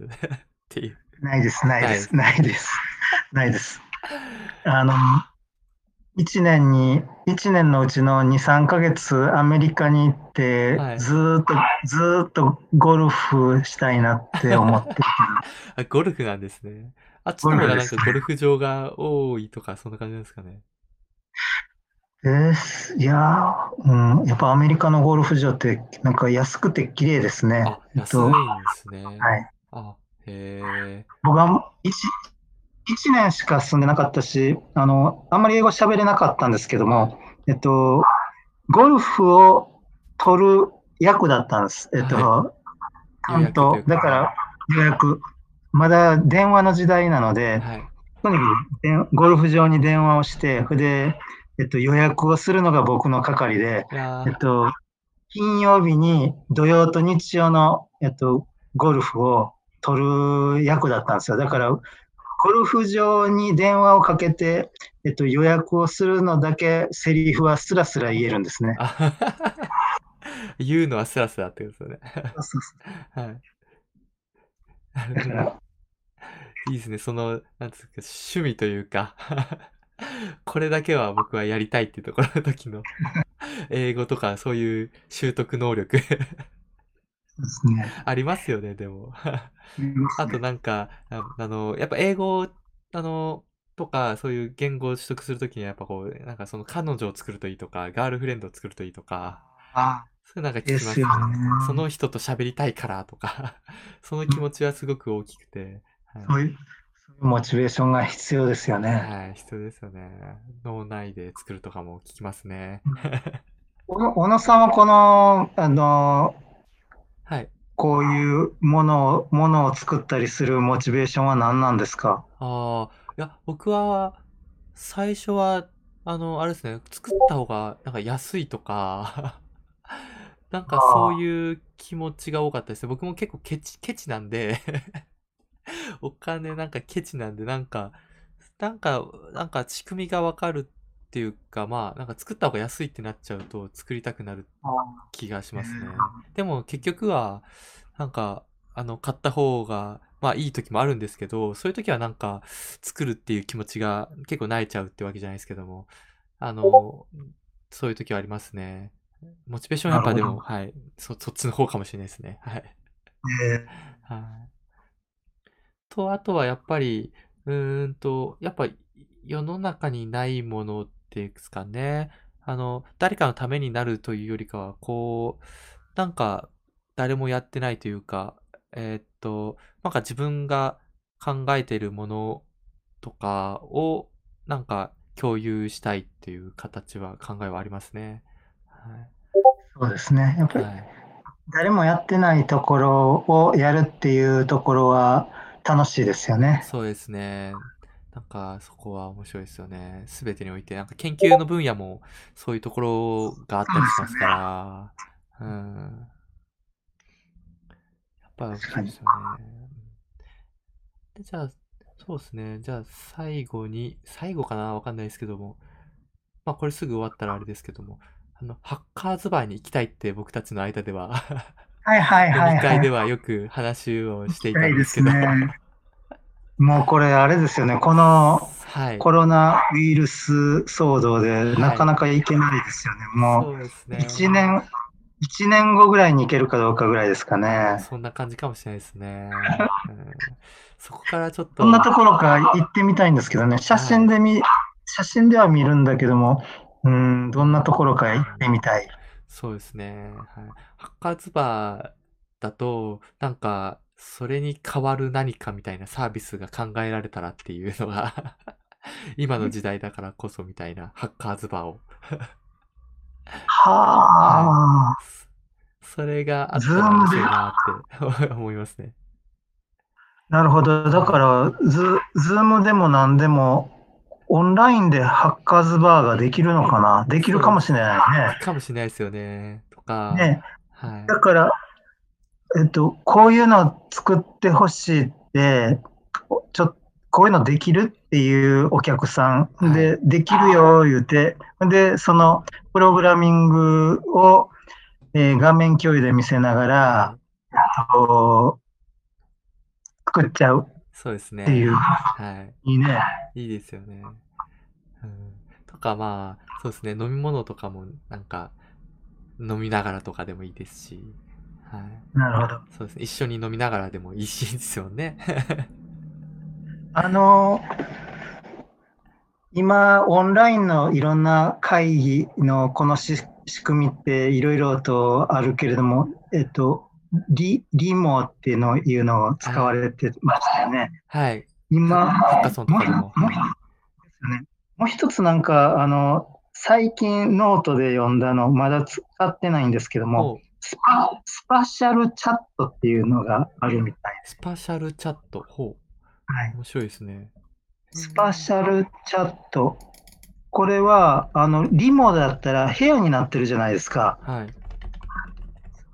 っていう。ないです、ないです、ないです。ないです。あの、1年に、一年のうちの2、3ヶ月アメリカに行って、はいずーっと、ずーっとゴルフしたいなって思って あ、ゴルフなんですね。あっちの方がなんかゴルフ場が多いとか、そんな感じなんですかね。です。いやー、うん、やっぱアメリカのゴルフ場ってなんか安くて綺麗ですね。あ、えっと安いんですね。はい。あ、へえ。僕は一一年しか住んでなかったし、あの、あんまり英語喋れなかったんですけども、えっと、ゴルフを取る役だったんです。えっと、は担当予約とだから予約。まだ電話の時代なので、はい。とにかく電ゴルフ場に電話をして、それで、えっと、予約をするのが僕の係で、えっと、金曜日に土曜と日曜の、えっと、ゴルフを取る役だったんですよ。だから、ゴルフ場に電話をかけて、えっと、予約をするのだけ、セリフはスラスラ言えるんですね。言うのはスラスラってことですよね。そうそうそはい。なうるほど。だから、いいですね。その、なんですか、趣味というか これだけは僕はやりたいっていうところの時の 英語とかそういう習得能力ね。ありますよね、でも。言いますあとねなんか、ああの、やっぱ英語、あの、とか、そういう言語を取得するときには、やっぱこう、なんかその彼女を作るといいとか、ガールフレンドを作るといいとか、あそういうなんか聞きでますね。その人と喋りたいからとか、その気持ちはすごく大きくて、はいそういう、モチベーションが必要ですよね。はい、必要ですよね。脳内で作るとかも聞きますね。小野さんはこの、あの、はい。こういうものを、ものを作ったりするモチベーションは何なんですか？ああ、いや、僕は、最初は、あの、あれですね、作った方が、なんか安いとか、なんかそういう気持ちが多かったですね。僕も結構ケチ、ケチなんで お金なんかケチなんで、なんか、なんか、なんか仕組みがわかるっていうか、まあ、なんか作った方が安いってなっちゃうと作りたくなる気がしますね。でも結局は、なんか、あの、買った方が、まあいい時もあるんですけど、そういう時はなんか、作るっていう気持ちが結構慣れちゃうってわけじゃないですけども、あの、そういう時はありますね。モチベーションやっぱでも、なはい、そ、そっちの方かもしれないですね。はい。えはい。と、あとはやっぱり、うーんと、やっぱ世の中にないものっていうんですかね。あの、誰かのためになるというよりかは、こう、なんか、誰もやってないというか、えーっと、なんか自分が考えているものとかを、なんか共有したいっていう形は、考えはありますね。はそうですね。やっぱい。りはい。誰もやってないところをやるっていうところは楽しいですよね。そうですね。なんか、そこは面白いですよね。すべてにおいて、なんか研究の分野もそういうところがあったりしますから、うん。やっぱ面白いですよね。で、じゃあ、そうですね。じゃあ、最後に、最後かなわかんないですけども、まあ、これすぐ終わったらあれですけども、あの、ハッカーズバーに行きたいって僕たちの間でははいはいはい飲み会ではい。はよく話をしていたいいでんですけど、すね。もうこれあれですよね。このはい。コロナウイルス騒動でなかなかいけないですよね。もそうですね。う1年、一年後ぐらいに行けるかどうかぐらいですかね。そんな感じかもしれないですね。うんそこからちょっと、どんなところか行ってみたいんですけどね。写真で見、写真では見るんだけども、うん、どんなところか行ってみたい。そうですね。はい。ハッカーズバーだと、なんか、それに代わる何かみたいなサービスが考えられたらっていうのが 今の時代だからこそみたいなハッカーズバーを。はあ。それがあったら面白いなって 思いますね。なるほど。だから、ズ、ズームでも何でも、オンラインでハッカーズバーができるのかな？できるかもしれないかもしれないですよね。とか、ね。ね。はい。だから、えっと、こういうのを作ってほしいって、ちょ、こういうのできるっていうお客さんで、できるよ、言うて、で、そのプログラミングを、えー画面共有で見せながら、と作っちゃうそうですね。っていう、はい。いいね。いいですよね。うん。とかまあ、そうですね。飲み物とかもなんか、飲みながらとかでもいいですし、はい。なるほど。そうですね。一緒に飲みながらでもいいしですよね。あの、今、オンラインのいろんな会議のこのし仕組みっていろいろとあるけれども、えっと、リ、リモっていうのいうのを使われてましたよね。はい。今、も。もうもうですよねもう一つなんか、あの、最近ノートで読んだの、まだ使ってないんですけども、スパ、 SpatialChatっていうのがあるみたいです。 SpatialChat。ほう。はい。面白いですね。スパシャルチャット。これは、あの、リモだったら部屋になってるじゃないですか。はい。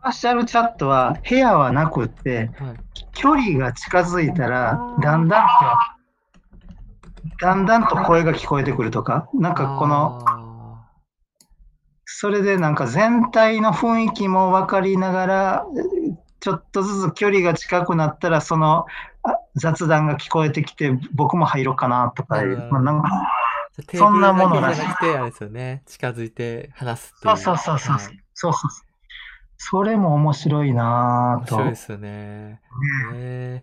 スパシャルチャットは部屋はなくって、はい。距離が近づいたら、だんだんと、だんだんと声が聞こえてくるとか、なんかこの、あそれでなんか全体の雰囲気も分かりながら、ちょっとずつ距離が近くなったら、そのあ雑談が聞こえてきて、僕も入ろうかなとかまあ、なんかそんなものらしいですよね。近づいて話すっていそうう。そうそうそう。はいそうそうそれも面白いなぁと。面白いですよね。え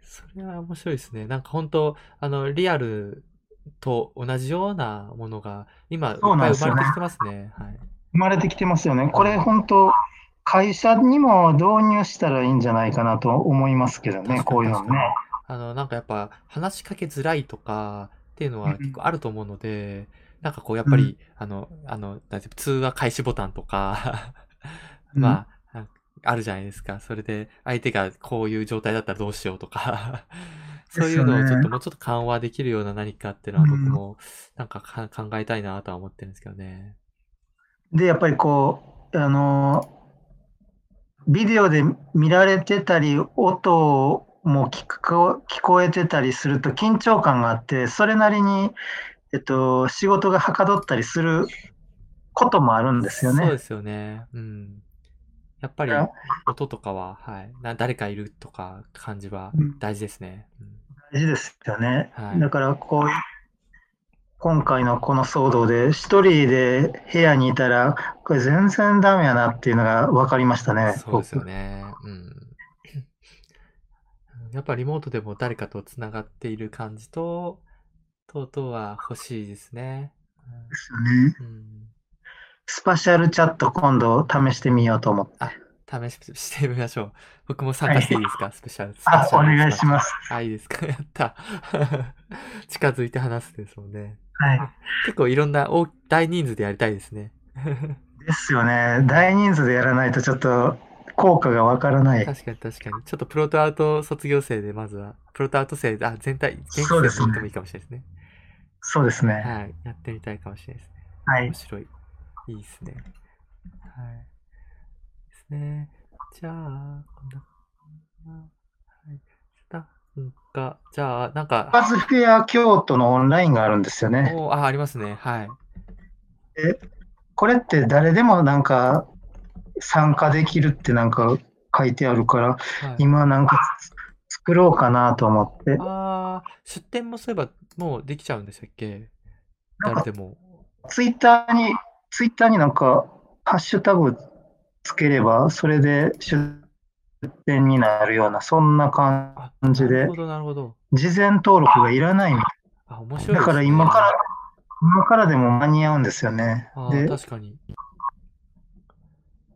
それは面白いですね。なんか本当、あの、リアルと同じようなものが、今、生まれてきてますね。はい。生まれてきてますよね。これ本当、会社にも導入したらいいんじゃないかなと思いますけどね、こういうのね。あの、なんかやっぱ話しかけづらいとかっていうのは結構あると思うので、なんかこうやっぱり、あの、あの、なんていう通話開始ボタンとか、うんまあ、ああるじゃないですか。それで相手がこういう状態だったらどうしようとか、そういうのをちょっともうちょっと緩和できるような何かっていうのは僕もなんかか考えたいなとは思ってるんですけどね。で、やっぱりこう、あの、ビデオで見られてたり、音も聞こ聞こえてたりすると緊張感があって、それなりに、えっと、仕事がはかどったりすることもあるんですよね。そうですよね。うん。やっぱり音とかは、はい。な誰かいるとか感じはうん大事ですね。うん大事ですよね。はいだからこう今回のこの騒動で、一人で部屋にいたら、これ全然ダメやなっていうのが分かりましたね。そうですよ僕ね。うん。やっぱリモートでも誰かとつながっている感じと、と々は欲しいですね。ですよね。うん。スパシャルチャット今度試してみようと思って。試ししてみましょう。僕も参加していいですか、スペシャル。あ、お願いしす。ます。あ、いいですか？やった。近づいて話すですもんね。はい。結構いろんな大大人数でやりたいですね。ですよね。大人数でやらないとちょっと効果がわからない。確かに確かに。ちょっとプロトアウト卒業生でまずは、プロトアウト生、あ、全体、現地そうで行ってもいいかもしれないですね。そうですね。はい。やってみたいかもしれないですね。はい面。白い。いいですね。はい。ですね。じゃあ、こんな、はい。スタッフが、じゃあ、なんか、パズフェア京都のオンラインがあるんですよね。おあ、ありますね。はい。これって誰でもなんか参加できるってなんか書いてあるから、はい、今なんか作ろうかなと思って。あー出店もそういえばもうできちゃうんでしたっけ？誰でも。ツイッターに、ツイッターになんかハッシュタグつければ、それで出店になるような、そんな感あ、じで。事前登録がいらないみたあ、面白いね。だから今から、今からでも間に合うんですよね。で、確かに。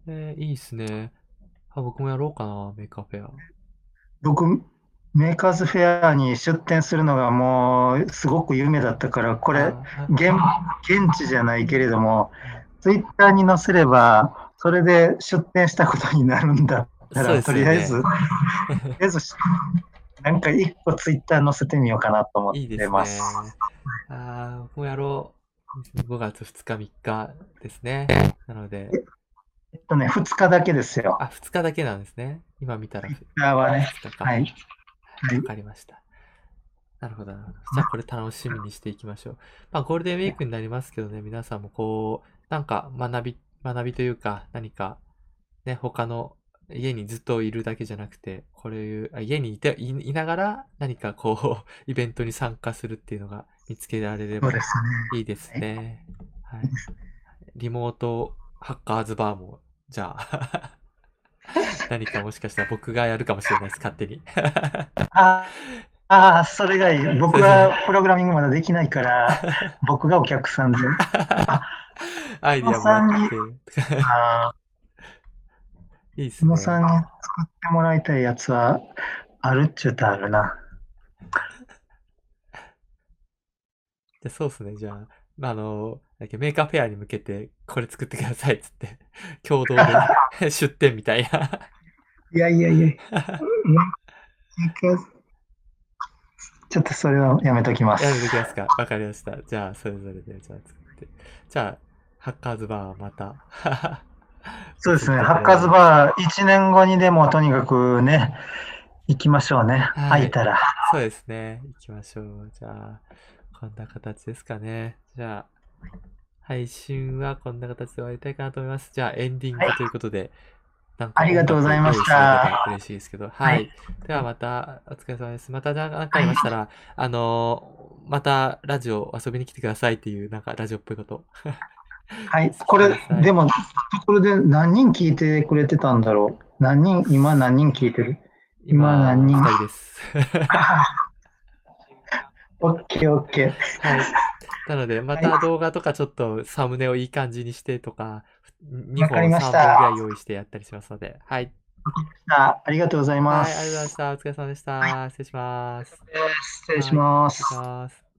えーいいっすね。あ、僕もやろうかな、メーカーフェア。僕、メーカーズフェアに出店するのがもうすごく夢だったから、これ、現現地じゃないけれども、ツイッターに載せれば、それで出店したことになるんだったら、ねとりあえず、とりあえず、なんか一個ツイッター載せてみようかなと思っいいですねてます。。ああ、僕もやろう。5月2日、3日ですね。なので、えっとね、2日だけですよ。あ、2日だけなんですね。今見たら。ツイッターはね。2日か。はい。わかりました。なるほど、なるほど。じゃあ、これ楽しみにしていきましょう。まあ、ゴールデンウィークになりますけどね、皆さんもこう、なんか学び、学びというか、何か、ね、他の、家にずっといるだけじゃなくて、こういう、あ家にいて、い、いながら、何かこう、イベントに参加するっていうのが見つけられればそうですね。いいですね。はい。リモートハッカーズバーも、じゃあ、何かもしかしたら僕がやるかもしれないです、勝手に。ああー、それがいい。僕はプログラミングまだできないから、僕がお客さんで。アイディアもらって。あ いいっすね。さんに作ってもらいたいやつは、あるっちゅうたらあるな。じゃあそうっすね。じゃあ、まあ、あの、だっけメーカーフェアに向けて、これ作ってくださいっつって、共同で 出店みたいな。いやいやいや。ちょっとそれはやめときます。やめてきますか。わかりました。じゃあ、それぞれで、じゃあ作って。じゃあ、ハッカーズバーはまた。そうですね。ハッカーズバー、1年後にでもとにかくね、行きましょうね。はい空いたら。そうですね。行きましょう。じゃあ、こんな形ですかね。じゃあ、配信はこんな形で終わりたいかなと思います。じゃあ、エンディングということで、なんかありがとうございました嬉しいですけど、はい。はいではまた、お疲れ様です。また、なんかありましたら、あのーまたラジオ遊びに来てくださいっていう、なんかラジオっぽいこと。は い。これ、でも、ところで何人聞いてくれてたんだろう？何人、今何人聞いてる？今何人？2人です。オッケーオッケー。はい。なので、また動画とかちょっとサムネをいい感じにしてとか、2本、3わかりま本ぐらい用意してやったりしますので、はい。あありがとうございまはい、ありがとうございましす。た。お疲れ様でした。失礼します。失礼します。失礼します。